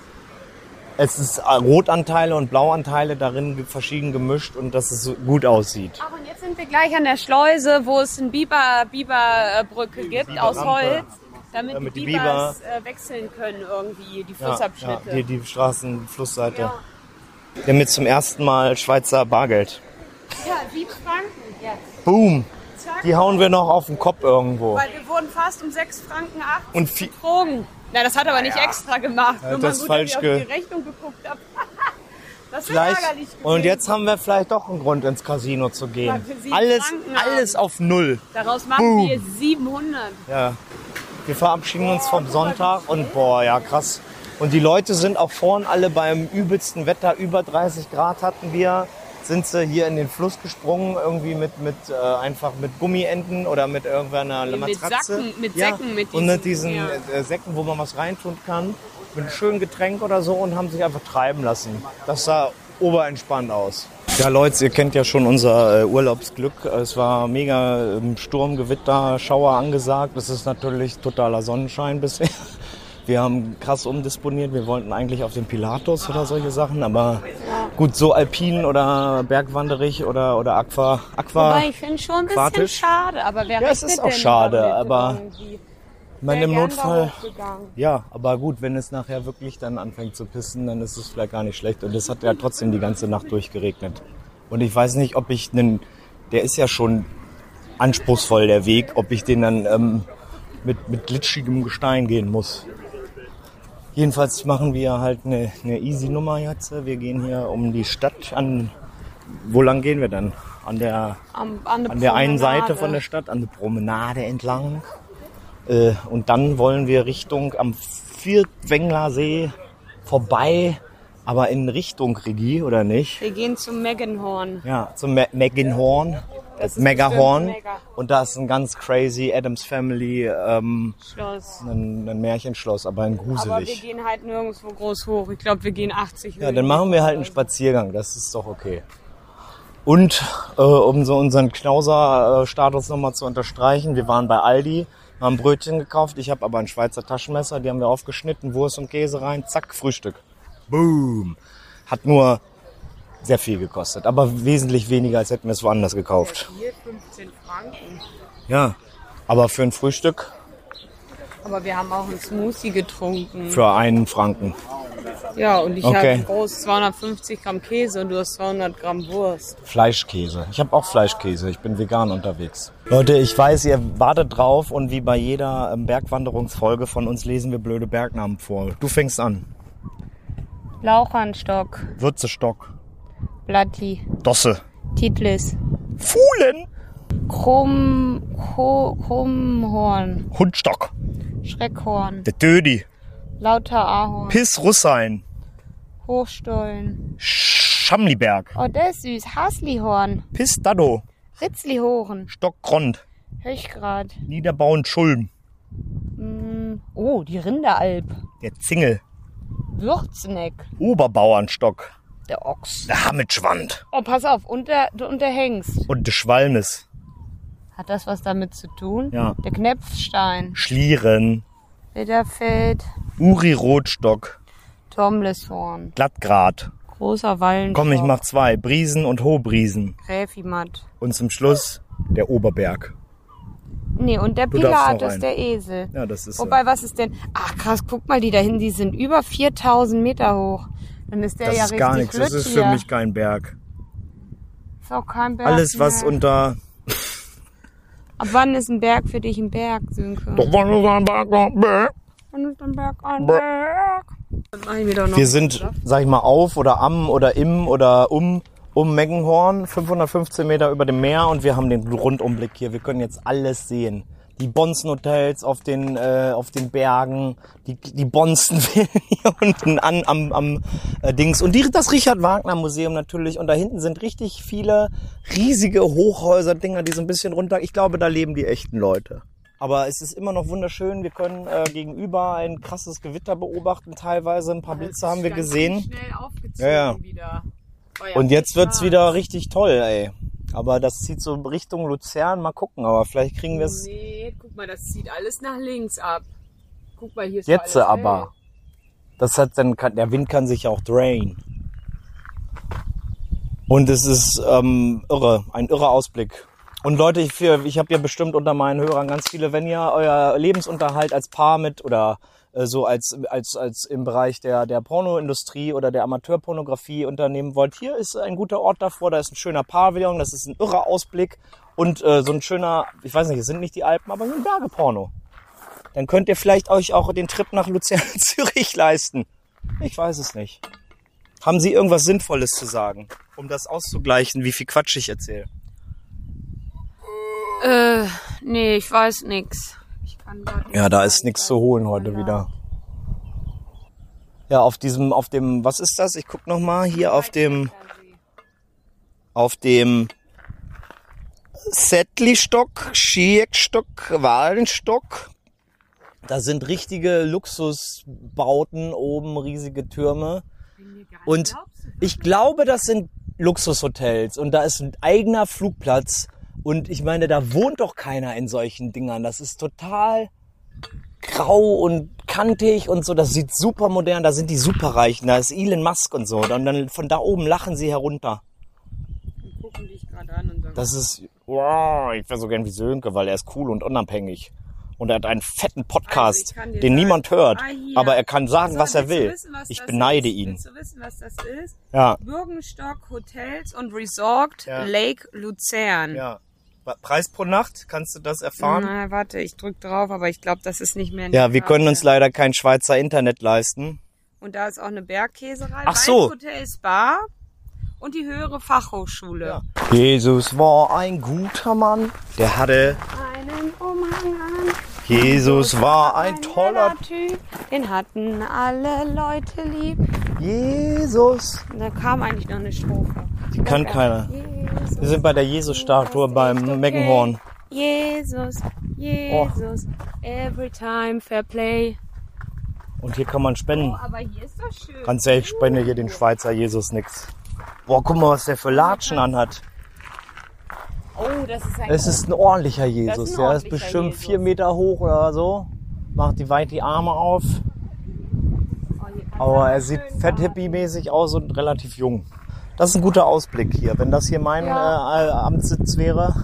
Es ist äh, Rotanteile und Blauanteile darin verschieden gemischt und dass es gut aussieht. Ach, und jetzt sind wir gleich an der Schleuse, wo es eine Biber, Biberbrücke gibt aus. Holz, damit, Damit die die Bibers äh, wechseln können irgendwie, die Ja, Flussabschnitte. ja, die, die Straßenflussseite. Wir haben jetzt zum ersten Mal Schweizer Bargeld. Ja, sieben Franken jetzt. Boom! Zack. Die hauen wir noch auf den Kopf irgendwo. Weil wir wurden fast um 6 Franken 8 Und betrogen. Na, das hat er aber nicht extra gemacht. Ja, Nur das mal ist gut, falsch dass ich auf die Rechnung geguckt habe. das ist Vielleicht, ärgerlich gewesen. und jetzt haben wir vielleicht doch einen Grund ins Casino zu gehen. Alles, Franken alles auf Null. Daraus machen Boom. wir 700. Ja. Wir verabschieden uns vom Sonntag und boah, ja krass. Und die Leute sind auch vorn alle beim übelsten Wetter, über 30 Grad hatten wir, sind sie hier in den Fluss gesprungen, irgendwie mit, mit äh, einfach mit Gummienten oder mit irgendeiner Mit Matratze. Sacken- mit ja. Säcken, mit Und mit diesen- diesen ja. äh, Säcken, wo man was reintun kann. mit einem schönen Getränk oder so und haben sich einfach treiben lassen. Das sah oberentspannt aus. Ja, Leute, ihr kennt ja schon unser äh, Urlaubsglück. Es war mega ähm, Sturm, Gewitter, Schauer angesagt. Es ist natürlich totaler Sonnenschein bisher. Wir haben krass umdisponiert. Wir wollten eigentlich auf den Pilatus oder solche Sachen, aber gut, so alpin oder bergwanderig oder, oder Aqua. Aqua Wobei ich finde schon ein bisschen Aquatisch. schade, aber wer Ja, es ist auch schade, aber- Wär im Notfall. Ja, aber gut, wenn es nachher wirklich dann anfängt zu pissen, dann ist es vielleicht gar nicht schlecht. Und es hat ja trotzdem die ganze Nacht durchgeregnet. Und ich weiß nicht, ob ich einen, der ist ja schon anspruchsvoll, der Weg, ob ich den dann ähm, mit, mit glitschigem Gestein gehen muss. Jedenfalls machen wir halt eine, eine easy Nummer jetzt. Wir gehen hier um die Stadt an. Wo lang gehen wir dann? An der Am, an, an der einen. Seite von der Stadt, an der Promenade entlang. Äh, und dann wollen wir Richtung am Viertwängler See vorbei, aber in Richtung Regie, oder nicht? Wir gehen zum Meganhorn. Ja, zum Me Meganhorn. Das Megahorn. mega. Und da ist ein ganz crazy Adams Family, ähm, Schloss. ein, ein Märchenschloss, aber ein Aber wir gruselig. gehen halt nirgendwo groß hoch. Ich glaube, wir gehen 80 Ja, dann machen wir halt einen Spaziergang, das ist doch okay. Und äh, um so unseren Knauser-Status nochmal zu unterstreichen, wir waren bei Aldi, haben Brötchen gekauft, ich habe aber ein Schweizer Taschenmesser, die haben wir aufgeschnitten, Wurst und Käse rein, zack, Frühstück. Boom. Hat nur sehr viel gekostet, aber wesentlich weniger, als hätten wir es woanders gekauft. Hier 15 Franken. Ja, aber für ein Frühstück Aber wir haben auch einen Smoothie getrunken. für einen Franken. Ja, und ich Okay. habe groß 250 Gramm Käse und du hast 200 Gramm Wurst. Fleischkäse. Ich habe auch Fleischkäse. Ich bin vegan unterwegs. Leute, ich weiß, ihr wartet drauf und wie bei jeder ähm, Bergwanderungsfolge von uns lesen wir blöde Bergnamen vor. Du fängst an. Lauchernstock, Würzestock, Blatti, Dosse, Titlis, Fuhlen, Krumm, Krummhorn, Hundstock, Schreckhorn, der Dödi, Lauter Ahorn, Piss Russein, Hochstollen. Schamliberg, Oh, der ist süß. Haslihorn, Piss Daddo, Ritzlihoren, Stockgrond, Höchgrad. Niederbauen Schulm, Mm, oh, die Rinderalb. der Zingel, Würzneck, Oberbauernstock, der Ochs. der Hammitschwand Oh, pass auf, unter, du unterhängst. und der Schwalmes, Hat das was damit zu tun? Ja. Der Knepfstein, Schlieren, Widderfeld, Uri Rotstock, Tomleshorn, Glattgrad. großer Wallenstock. Komm, ich mach zwei. Briesen und Hohbriesen. Gräfimatt. Und zum Schluss der Oberberg. Nee, und der Du Pilatus, der Esel. Ja, das ist Wobei, was ist denn? Ach krass, guck mal, die da hinten, die sind über 4000 Meter hoch. Dann ist der das ja ist gar nichts. Das ist für hier. mich kein Berg. Ist auch kein Berg Alles, was mehr. unter. Ab wann ist ein Berg für dich ein Berg, Sönke? Doch, wann ist ein Berg ein Berg? Wann ist ein Berg ein Berg? Wir sind, sag ich mal, auf oder am oder im oder um um Meggenhorn, 515 Meter über dem Meer und wir haben den Rundumblick hier. Wir können jetzt alles sehen. Die Bonzen-Hotels auf den äh, auf den Bergen, die die Bonzen hier unten an am am äh, Dings und die, das Richard Wagner Museum natürlich und da hinten sind richtig viele riesige Hochhäuser Dinger, die so ein bisschen runter. Ich glaube, da leben die echten Leute. Aber es ist immer noch wunderschön. Wir können äh, gegenüber ein krasses Gewitter beobachten. Teilweise ein paar Blitze haben wir gesehen. Schnell aufgezogen Ja, ja. wieder. Ja Und jetzt wird's klar. wieder richtig toll, ey. Aber das zieht so Richtung Luzern. Mal gucken. Aber vielleicht kriegen wir es Nee, guck mal, das zieht alles nach links ab. Guck mal, hier ist jetzt alles aber. Das hat dann kann, der Wind kann sich auch drain. Und es ist ähm, irre, ein irrer Ausblick. Und Leute, ich, ich habe ja bestimmt unter meinen Hörern ganz viele, wenn ihr euer Lebensunterhalt als Paar mit oder so als, als, als im Bereich der, der Pornoindustrie oder der Amateurpornografie unternehmen wollt, hier ist ein guter Ort davor, da ist ein schöner Pavillon, das ist ein irrer Ausblick und äh, so ein schöner, ich weiß nicht, es sind nicht die Alpen, aber so ein Bergeporno. Dann könnt ihr vielleicht euch auch den Trip nach Luzern Zürich leisten. Ich weiß es nicht. Haben Sie irgendwas Sinnvolles zu sagen, um das auszugleichen, wie viel Quatsch ich erzähle? Äh, nee, ich weiß nix. Kann Ja, da ist nichts zu holen heute wieder. Ja, auf diesem, auf dem, was ist das? Ich guck noch mal hier auf dem, auf dem Settlistock, Schiekstock, Walenstock, Da sind richtige Luxusbauten oben, riesige Türme. Und ich glaube, das sind Luxushotels und da ist ein eigener Flugplatz. Und ich meine, da wohnt doch keiner in solchen Dingern. Das ist total grau und kantig und so. Das sieht super modern. Da sind die Superreichen. Da ist Elon Musk und so. Und dann von da oben lachen sie herunter. gucken dich gerade an und sagen, Das ist, wow, ich wäre so gern wie Sönke, weil er ist cool und unabhängig. Und er hat einen fetten Also Podcast, dir den sagen- niemand hört. Ah. Aber er kann sagen, So, was er will. wissen, was Ich beneide ist? ihn. Willst du wissen, was das ist? Ja. Bürgenstock Hotels und Resort Ja. Lake Luzern. Ja. Preis pro Nacht, kannst du das erfahren? Na, warte, ich drück drauf, aber ich glaube, das ist nicht mehr. Ja, wir können uns leider kein Schweizer Internet leisten. Und da ist auch eine Bergkäserei, Ach so. Hotel Spa und die höhere Fachhochschule. Jesus war ein guter Mann. Der hatte, Einen Umhang an. Jesus war ein toller Typ. Den hatten alle Leute lieb. Jesus. Da kam eigentlich noch eine Strophe. Die kann keiner. Wir sind bei der Jesus-Statue beim Meckenhorn. Jesus, Jesus, every time fair play. Und hier kann man spenden. Aber hier ist das schön. Ganz ehrlich, ich spende hier den Schweizer Jesus nix. Boah, guck mal, was der für Latschen anhat. Oh, das ist ein Es ist ein ordentlicher Das Jesus. ist ein Der ist bestimmt Jesus. vier Meter hoch oder so. Macht die weit die Arme auf. Aber er sieht fett hippie-mäßig aus und relativ jung. Das ist ein guter Ausblick hier. Wenn das hier mein Ja. äh, Amtssitz wäre.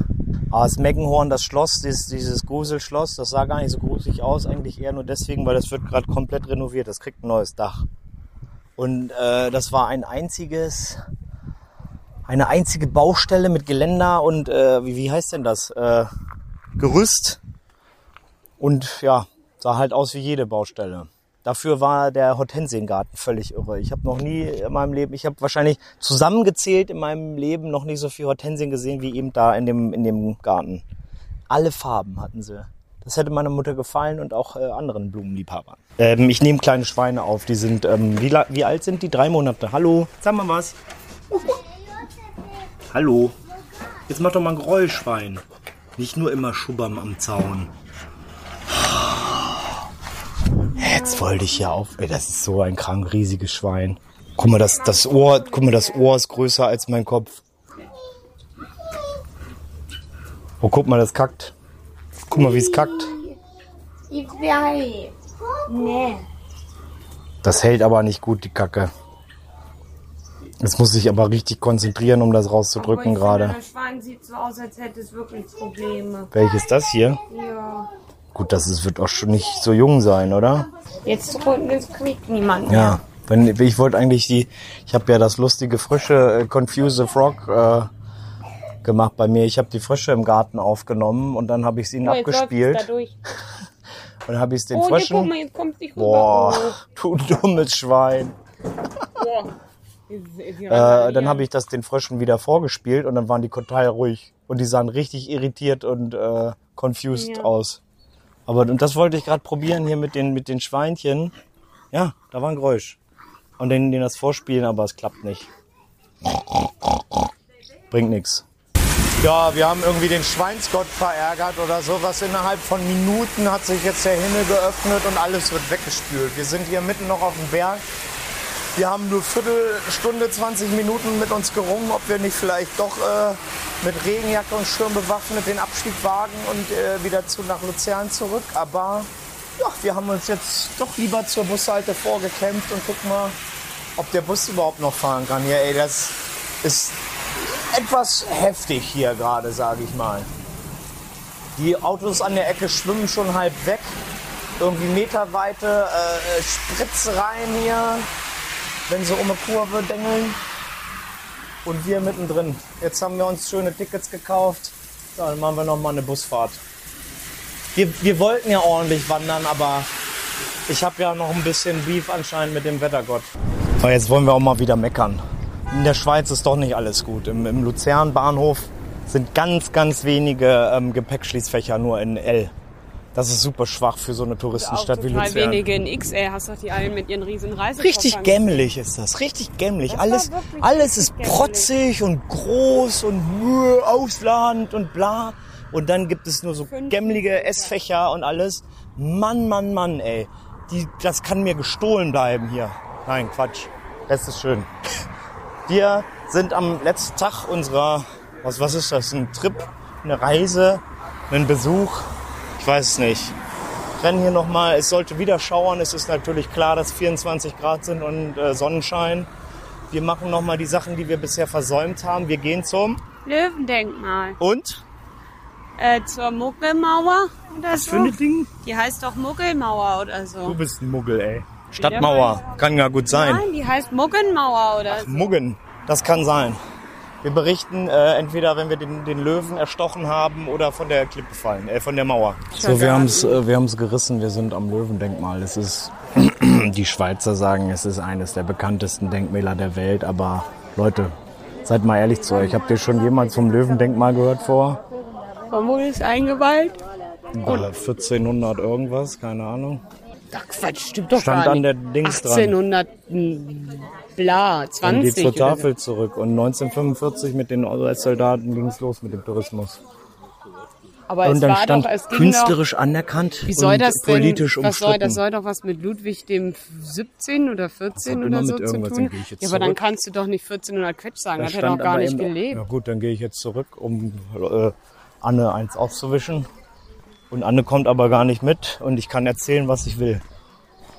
Aber das Meckenhorn, das Schloss, dieses, dieses Gruselschloss, das sah gar nicht so gruselig aus. Eigentlich eher nur deswegen, weil das wird gerade komplett renoviert. Das kriegt ein neues Dach. Und äh, das war ein einziges, eine einzige Baustelle mit Geländer und äh, wie, wie heißt denn das? Äh, Gerüst. Und ja, sah halt aus wie jede Baustelle. Dafür war der Hortensiengarten völlig irre. Ich habe noch nie in meinem Leben, ich habe wahrscheinlich zusammengezählt in meinem Leben noch nie so viel Hortensien gesehen wie eben da in dem, in dem Garten. Alle Farben hatten sie. Das hätte meiner Mutter gefallen und auch äh, anderen Blumenliebhabern. Ähm, ich nehme kleine Schweine auf. Die sind, ähm, wie, wie alt sind die? Drei Monate. Hallo, sag mal was. Hallo. Jetzt mach doch mal ein Geräuschwein. Nicht nur immer schubbern am Zaun. Jetzt wollte ich ja auf. Ey, das ist so ein krank riesiges Schwein. Guck mal, das, das Ohr, guck mal, das Ohr ist größer als mein Kopf. Oh, guck mal, das kackt. Guck mal, wie es kackt. Nee. Das hält aber nicht gut, die Kacke. Jetzt muss ich aber richtig konzentrieren, um das rauszudrücken gerade. Das Schwein sieht so aus, als hätte es wirklich Probleme. Welches das hier? Ja. Gut, das ist, wird auch schon nicht so jung sein, oder? Jetzt kriegt niemand Ja. Wenn, ich wollte eigentlich die, ich habe ja das lustige frische äh, Confuse Frog äh, gemacht bei mir. Ich habe die Frische im Garten aufgenommen und dann habe ich sie ihnen Oh, es abgespielt. Und dann habe ich den Oh, hier, guck mal, jetzt kommt nicht rüber. Boah, Oh, du dummes Schwein. boah. Äh, dann habe ich das den Frischen wieder vorgespielt und dann waren die total ruhig. Und die sahen richtig irritiert und äh, confused Ja. aus. Aber und das wollte ich gerade probieren hier mit den, mit den Schweinchen. Ja, da war ein Geräusch. Und denen, denen das vorspielen, aber es klappt nicht. Bringt nichts. Ja, wir haben irgendwie den Schweinsgott verärgert oder sowas. Innerhalb von Minuten hat sich jetzt der Himmel geöffnet und alles wird weggespült. Wir sind hier mitten noch auf dem Berg. Wir haben nur Viertelstunde, 20 Minuten mit uns gerungen, ob wir nicht vielleicht doch äh, mit Regenjacke und Schirm bewaffnet den Abstieg wagen und äh, wieder zu, nach Luzern zurück. Aber ja, wir haben uns jetzt doch lieber zur Bushalte vorgekämpft und gucken mal, ob der Bus überhaupt noch fahren kann. Ja, ey, das ist etwas heftig hier gerade, sage ich mal. Die Autos an der Ecke schwimmen schon halb weg. Irgendwie Meterweite äh, Spritzreihen hier, wenn sie um eine Kurve dengeln. Und wir mittendrin. Jetzt haben wir uns schöne Tickets gekauft. Dann machen wir noch mal eine Busfahrt. Wir, wir wollten ja ordentlich wandern, aber ich habe ja noch ein bisschen Beef anscheinend mit dem Wettergott. Aber jetzt wollen wir auch mal wieder meckern. In der Schweiz ist doch nicht alles gut. Im, im Luzern-Bahnhof sind ganz, ganz wenige ähm, Gepäckschließfächer nur in L. Das ist super schwach für so eine Touristenstadt wie Luzern. wenige in XL. Hast doch die allen mit ihren riesen Reisekoffern. Richtig gämmelig ist das, richtig gämmelig. Das Alles, alles ist gämmelig. protzig und groß und äh, Ausland und bla. Und dann gibt es nur so Fünf gämmelige Fächer. Essfächer und alles. Mann, Mann, Mann, ey. Die, das kann mir gestohlen bleiben hier. Nein, Quatsch. Es ist schön. Wir sind am letzten Tag unserer, was, was ist das? Ein Trip, eine Reise, ein Besuch? Ich weiß es nicht. Rennen hier nochmal. Es sollte wieder schauern. Es ist natürlich klar, dass 24 Grad sind und äh, Sonnenschein. Wir machen nochmal die Sachen, die wir bisher versäumt haben. Wir gehen zum Löwendenkmal. und Äh, zur Muggelmauer oder was so. für ein Ding? Die heißt doch Muggelmauer oder Du so. bist ein Muggel, ey. Stadtmauer. Kann ja gut sein. Nein, die heißt Muggenmauer oder so. Muggen. Das kann sein. Wir berichten äh, entweder, wenn wir den, den Löwen erstochen haben oder von der Klippe fallen, äh, von der Mauer. So, wir haben es äh, wir haben's gerissen. Wir sind am Löwendenkmal. Es ist, die Schweizer sagen, es ist eines der bekanntesten Denkmäler der Welt. Aber Leute, seid mal ehrlich zu euch. Habt ihr schon jemals vom Löwendenkmal gehört vor? Wann wurde es eingeweiht? Äh, 1400 irgendwas, keine Ahnung. Ach Quatsch, stimmt doch Stand gar an nicht. der Dings dran. 1800 bla, Dann 20 geht zur oder Tafel zurück. Und 1945 mit den US-Soldaten ging es los mit dem Tourismus. so. Aber und es dann war stand doch, es ging künstlerisch anerkannt doch, wie soll und das denn, politisch was soll, umstritten. das soll doch was mit Ludwig dem 17 oder 14 immer oder so zu tun. dann Ja, aber dann kannst du doch nicht 1400 Quetsch sagen, Da das hat er doch gar nicht eben- gelebt. Ja gut, dann gehe ich jetzt zurück, um äh, Anne eins aufzuwischen. Und Anne kommt aber gar nicht mit und ich kann erzählen, was ich will.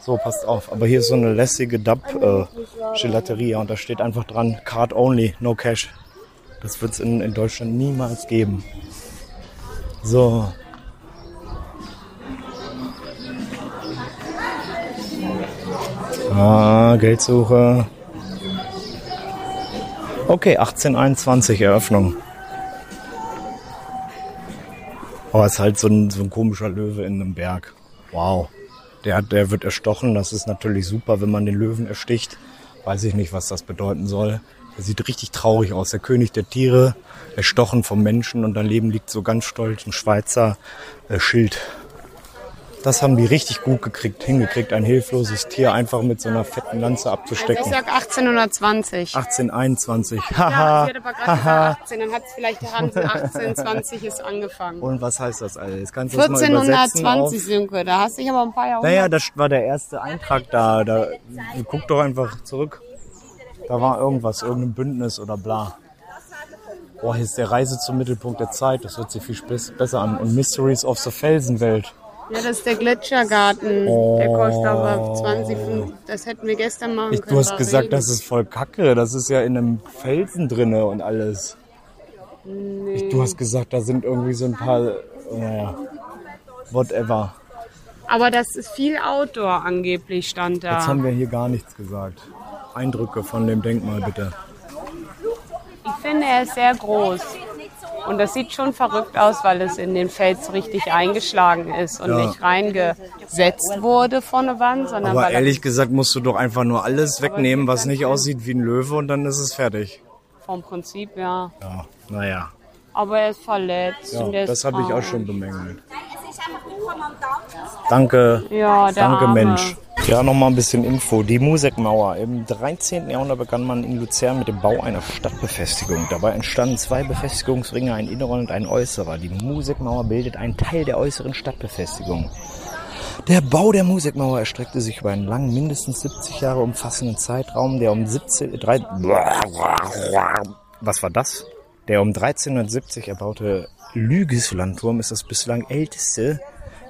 So, passt auf. Aber hier ist so eine lässige Dub-Gelateria und da steht einfach dran, Card only, no cash. Das wird es in, in Deutschland niemals geben. So. Ah, Geldsuche. Okay, 1821 Eröffnung. Oh, ist halt so ein, so ein komischer Löwe in einem Berg. Wow. Der, der wird erstochen. Das ist natürlich super, wenn man den Löwen ersticht. Weiß ich nicht, was das bedeuten soll. Der sieht richtig traurig aus. Der König der Tiere, erstochen vom Menschen und daneben liegt so ganz stolz ein Schweizer äh, Schild. Das haben die richtig gut gekriegt, hingekriegt, ein hilfloses Tier einfach mit so einer fetten Lanze Also abzustecken. ich sag 1820. 1821. Ja, Haha. aber 18, dann hat es vielleicht haben sie 1820 ist angefangen. Und was heißt das alles? Kannst du das mal übersetzen? 1420, Auf? Sönke, da hast du dich aber ein paar Jahre. Naja, das war der erste Eintrag da. da. Guck doch einfach zurück. Da war irgendwas, irgendein Bündnis oder bla. Boah, hier ist der Reise zum Mittelpunkt der Zeit. Das hört sich viel besser an. Und Mysteries of the Felsenwelt. Ja, das ist der Gletschergarten. Der kostet aber 20, Pfund. das hätten wir gestern machen Ich, können. du hast gesagt, Regen. das ist voll kacke. Das ist ja in einem Felsen drinne und alles. Ich, du hast gesagt, da sind irgendwie so ein paar, naja, whatever. Aber das ist viel Outdoor angeblich stand da. Jetzt haben wir hier gar nichts gesagt. Eindrücke von dem Denkmal bitte. Ich finde, er ist sehr groß. Und das sieht schon verrückt aus, weil es in den Fels richtig eingeschlagen ist und Ja. nicht reingesetzt wurde von der Wand, sondern Aber weil er ehrlich gesagt musst du doch einfach nur alles wegnehmen, was nicht aussieht wie ein Löwe und dann ist es fertig. vom Prinzip, ja. Ja, naja. Aber er ist verletzt. Ja, und er ist das habe ich auch schon bemängelt. Danke. Ja, der Danke, Arme. Mensch. Ja, nochmal ein bisschen Info. Die Musikmauer. Im 13. Jahrhundert begann man in Luzern mit dem Bau einer Stadtbefestigung. Dabei entstanden zwei Befestigungsringe, ein innerer und ein äußerer. Die Musikmauer bildet einen Teil der äußeren Stadtbefestigung. Der Bau der Musikmauer erstreckte sich über einen langen, mindestens 70 Jahre umfassenden Zeitraum, der um 17, drei, was war das? Der um 1370 erbaute Lügislandturm ist das bislang älteste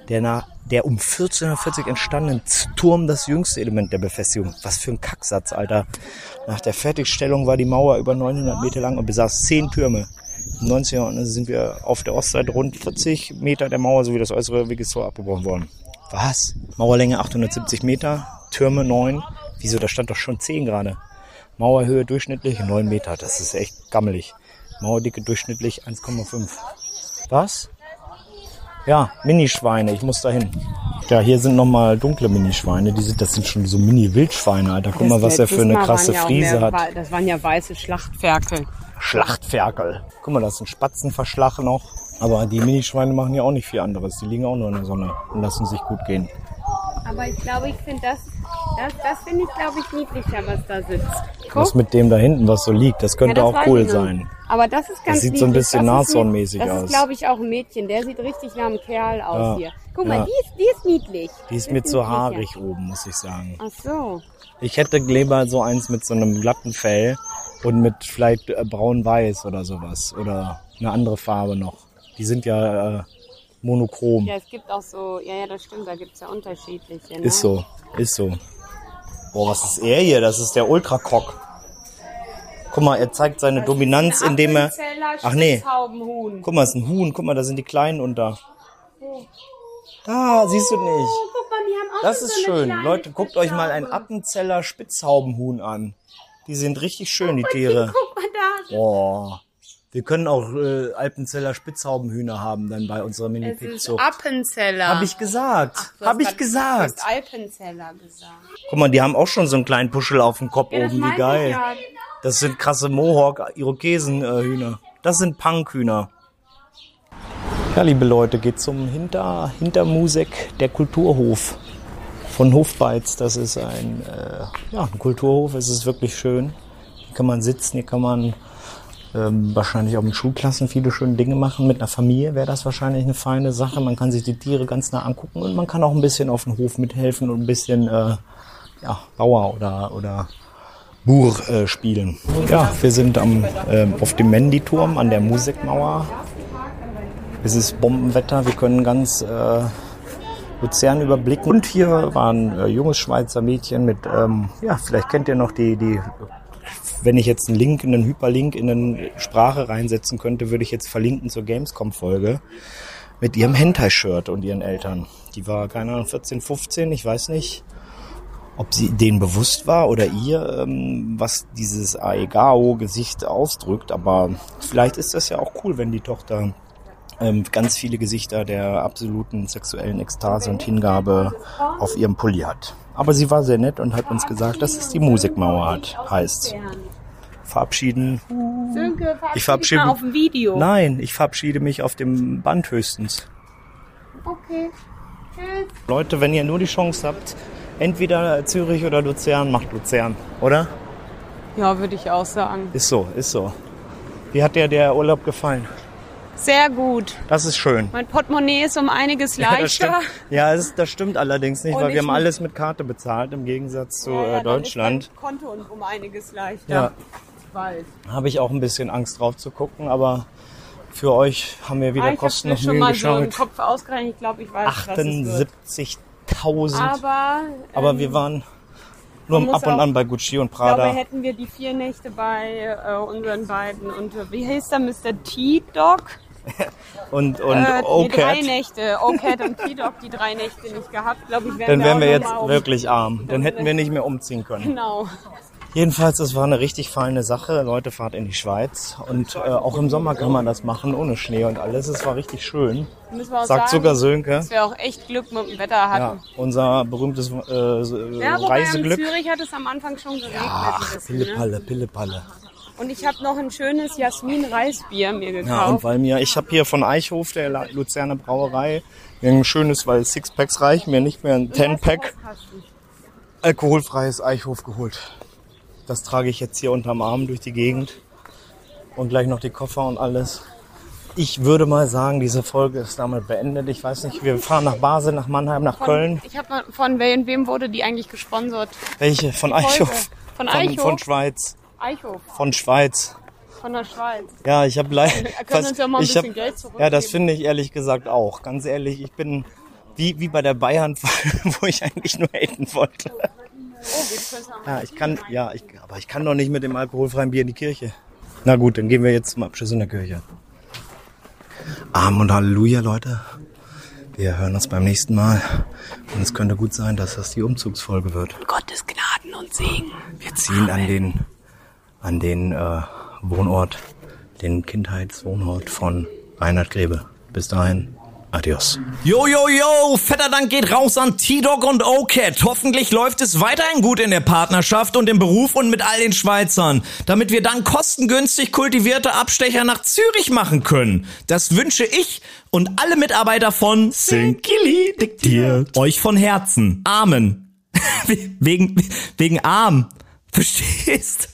der, nach, der um 1440 entstandenen Turm das jüngste Element der Befestigung. Was für ein Kacksatz, Alter. Nach der Fertigstellung war die Mauer über 900 Meter lang und besaß zehn Türme. Im 19. Jahrhundert sind wir auf der Ostseite rund 40 Meter der Mauer sowie das äußere Wegestor abgebrochen worden. Was? Mauerlänge 870 Meter, Türme 9. Wieso, da stand doch schon 10 gerade. Mauerhöhe durchschnittlich 9 Meter. Das ist echt gammelig. Mauerdicke durchschnittlich 1,5. Was? Ja, Minischweine, ich muss da hin. Ja, hier sind nochmal dunkle Minischweine. Die sind, das sind schon so Mini-Wildschweine, Alter. Guck mal, was er für eine krasse ja Friese mehr hat. Das waren ja weiße Schlachtferkel. Schlachtferkel. Guck mal, das ist ein Spatzenverschlag noch. Aber die Minischweine machen ja auch nicht viel anderes. Die liegen auch nur in der Sonne und lassen sich gut gehen. Aber ich glaube, ich finde das Das, das finde ich, glaube ich, niedlicher, was da sitzt. Guck. Was mit dem da hinten, was so liegt, das könnte Ja, das auch cool sein. Aber das ist ganz sieht so ein bisschen Das ist Nashornmäßig Das aus. ist, glaube ich, auch ein Mädchen. Der sieht richtig nach einem Kerl aus Ja. hier. Guck Ja. mal, die ist, die ist niedlich. Die ist mir zu niedlicher. haarig oben, muss ich sagen. Ach so. Ich hätte lieber so eins mit so einem glatten Fell und mit vielleicht äh, braun-weiß oder sowas. Oder eine andere Farbe noch. Die sind ja äh, monochrom. Ja, es gibt auch so, ja, ja, das stimmt, da gibt's ja unterschiedliche. Ne? Ist so, ist so. Boah, was ist er hier? Das ist der Ultracock. Guck mal, er zeigt seine Dominanz, indem er... Ach nee, guck mal, es ist ein Huhn. Guck mal, da sind die Kleinen unter. Da, siehst du nicht. Oh, guck mal, die haben auch Das ist so schön. Leute, guckt euch mal ein. Appenzeller Spitzhaubenhuhn an. Die sind richtig schön, die Tiere. Guck mal da. Boah. Wir können auch äh, Alpenzeller Spitzhaubenhühner haben dann bei unserer Es ist Mini-Pig-Zucht. Appenzeller. Hab ich gesagt. Du Hab hast ich gesagt. Du hast Alpenzeller gesagt. Guck mal, die haben auch schon so einen kleinen Puschel auf dem Kopf Ja, das oben. Wie geil. ja. Das sind krasse Mohawk-Irokesen-Hühner. Das sind Punkhühner. Ja, liebe Leute, geht zum Hinter, Hintermusek, der Kulturhof von Hofbeiz. Das ist ein, äh, ja, ein Kulturhof. Es ist wirklich schön. Hier kann man sitzen, hier kann man ähm, wahrscheinlich auch mit Schulklassen viele schöne Dinge machen. Mit einer Familie wäre das wahrscheinlich eine feine Sache. Man kann sich die Tiere ganz nah angucken und man kann auch ein bisschen auf dem Hof mithelfen und ein bisschen äh, ja, Bauer oder, oder Bur äh, spielen. Ja, wir sind am, ähm, auf dem Menditurm an der Musikmauer. Es ist Bombenwetter, wir können ganz äh, Luzern überblicken. Und hier war ein äh, junges Schweizer Mädchen mit, ähm, ja, vielleicht kennt ihr noch die, die, wenn ich jetzt einen Link, einen Hyperlink in eine Sprache reinsetzen könnte, würde ich jetzt verlinken zur Gamescom-Folge mit ihrem Hentai-Shirt und ihren Eltern. Die war, keine Ahnung, 14, 15, ich weiß nicht ob sie denen bewusst war oder ihr, ähm, was dieses Aegao-Gesicht ausdrückt. Aber vielleicht ist das ja auch cool, wenn die Tochter ähm, ganz viele Gesichter der absoluten sexuellen Ekstase und Hingabe auf ihrem Pulli hat. Aber sie war sehr nett und hat uns gesagt, dass es die Musikmauer hat, heißt. Verabschieden. Sönke, Ich verabschiede mal auf dem Video. Nein, ich verabschiede mich auf dem Band höchstens. Okay. Tschüss. Leute, wenn ihr nur die Chance habt, entweder Zürich oder Luzern, macht Luzern, oder? Ja, würde ich auch sagen. Ist so, ist so. Wie hat dir der Urlaub gefallen? Sehr gut. Das ist schön. Mein Portemonnaie ist um einiges Ja, das stimmt, leichter. ja, das, das stimmt allerdings nicht, Und weil wir ich haben alles mit Karte bezahlt im Gegensatz zu Ja, ja, äh, dann Deutschland. Ist mein Konto um einiges leichter. Ja, Ich weiß. habe ich auch ein bisschen Angst drauf zu gucken, aber für euch haben wir wieder Ah, ich Kosten habe noch mir schon Mühen mal so im. Kopf ausgerechnet. Ich glaube, ich weiß, was es wird. 78.000. Aber, Aber ähm, wir waren nur ab und an bei Gucci und Prada. hätten wir die vier Nächte bei äh, unseren beiden und äh, wie hieß der Mr. T-Dog? Und, und äh, nee, drei. Nächte. O-Cat und T-Dog die drei Nächte nicht gehabt. Glaube ich, Dann wären wir auch jetzt wirklich arm. Dann hätten wir nicht mehr umziehen können. Genau. Jedenfalls, es war eine richtig feine Sache. Leute, fahrt in die Schweiz. Und äh, auch im Sommer kann man das machen, ohne Schnee und alles. Es war richtig schön. Müssen wir auch Sagt sagen, sogar Sönke. dass wir auch echt Glück mit dem Wetter Ja, hatten. unser berühmtes äh, Ja, wobei in Reiseglück. Zürich hat es am Anfang schon geregnet. Ach, ein bisschen, ne? Pillepalle, Pillepalle. Und ich habe noch ein schönes Jasmin-Reisbier mir gekauft. Ja, und weil mir, ich habe hier von Eichhof, der Luzerner Brauerei, ein schönes, weil Sixpacks reichen mir nicht mehr, ein Ten-Pack alkoholfreies Eichhof geholt. Das trage ich jetzt hier unterm Arm durch die Gegend. Und gleich noch die Koffer und alles. Ich würde mal sagen, diese Folge ist damit beendet. Ich weiß nicht, wir fahren nach Basel, nach Mannheim, nach Köln. Ich habe von wem, wem wurde die eigentlich gesponsert? Welche? Von Eichhof. Von Von, Eichhof? von Schweiz. Eichhof, Von Schweiz. von der Schweiz. Ja, ich habe leider. können uns ja mal ein bisschen Geld zurückgeben. Ja, das finde ich ehrlich gesagt auch. Ganz ehrlich, ich bin wie, wie bei der Bayern, wo ich eigentlich nur haten wollte. Ja, ich kann, ja, ich, aber ich kann doch nicht mit dem alkoholfreien Bier in die Kirche. Na gut, dann gehen wir jetzt zum Abschluss in der Kirche. Amen und Halleluja, Leute. Wir hören uns beim nächsten Mal. Und es könnte gut sein, dass das die Umzugsfolge wird. Gottes Gnaden und Segen. Wir ziehen an den, an den äh, Wohnort, den Kindheitswohnort von Reinhard Grebe. Bis dahin, adios. Yo, yo, yo, fetter Dank geht raus an T-Dog und O-Cat. Hoffentlich läuft es weiterhin gut in der Partnerschaft und im Beruf und mit all den Schweizern, damit wir dann kostengünstig kultivierte Abstecher nach Zürich machen können. Das wünsche ich und alle Mitarbeiter von Sinkili diktiert euch von Herzen. Amen. wegen, wegen arm. Verstehst?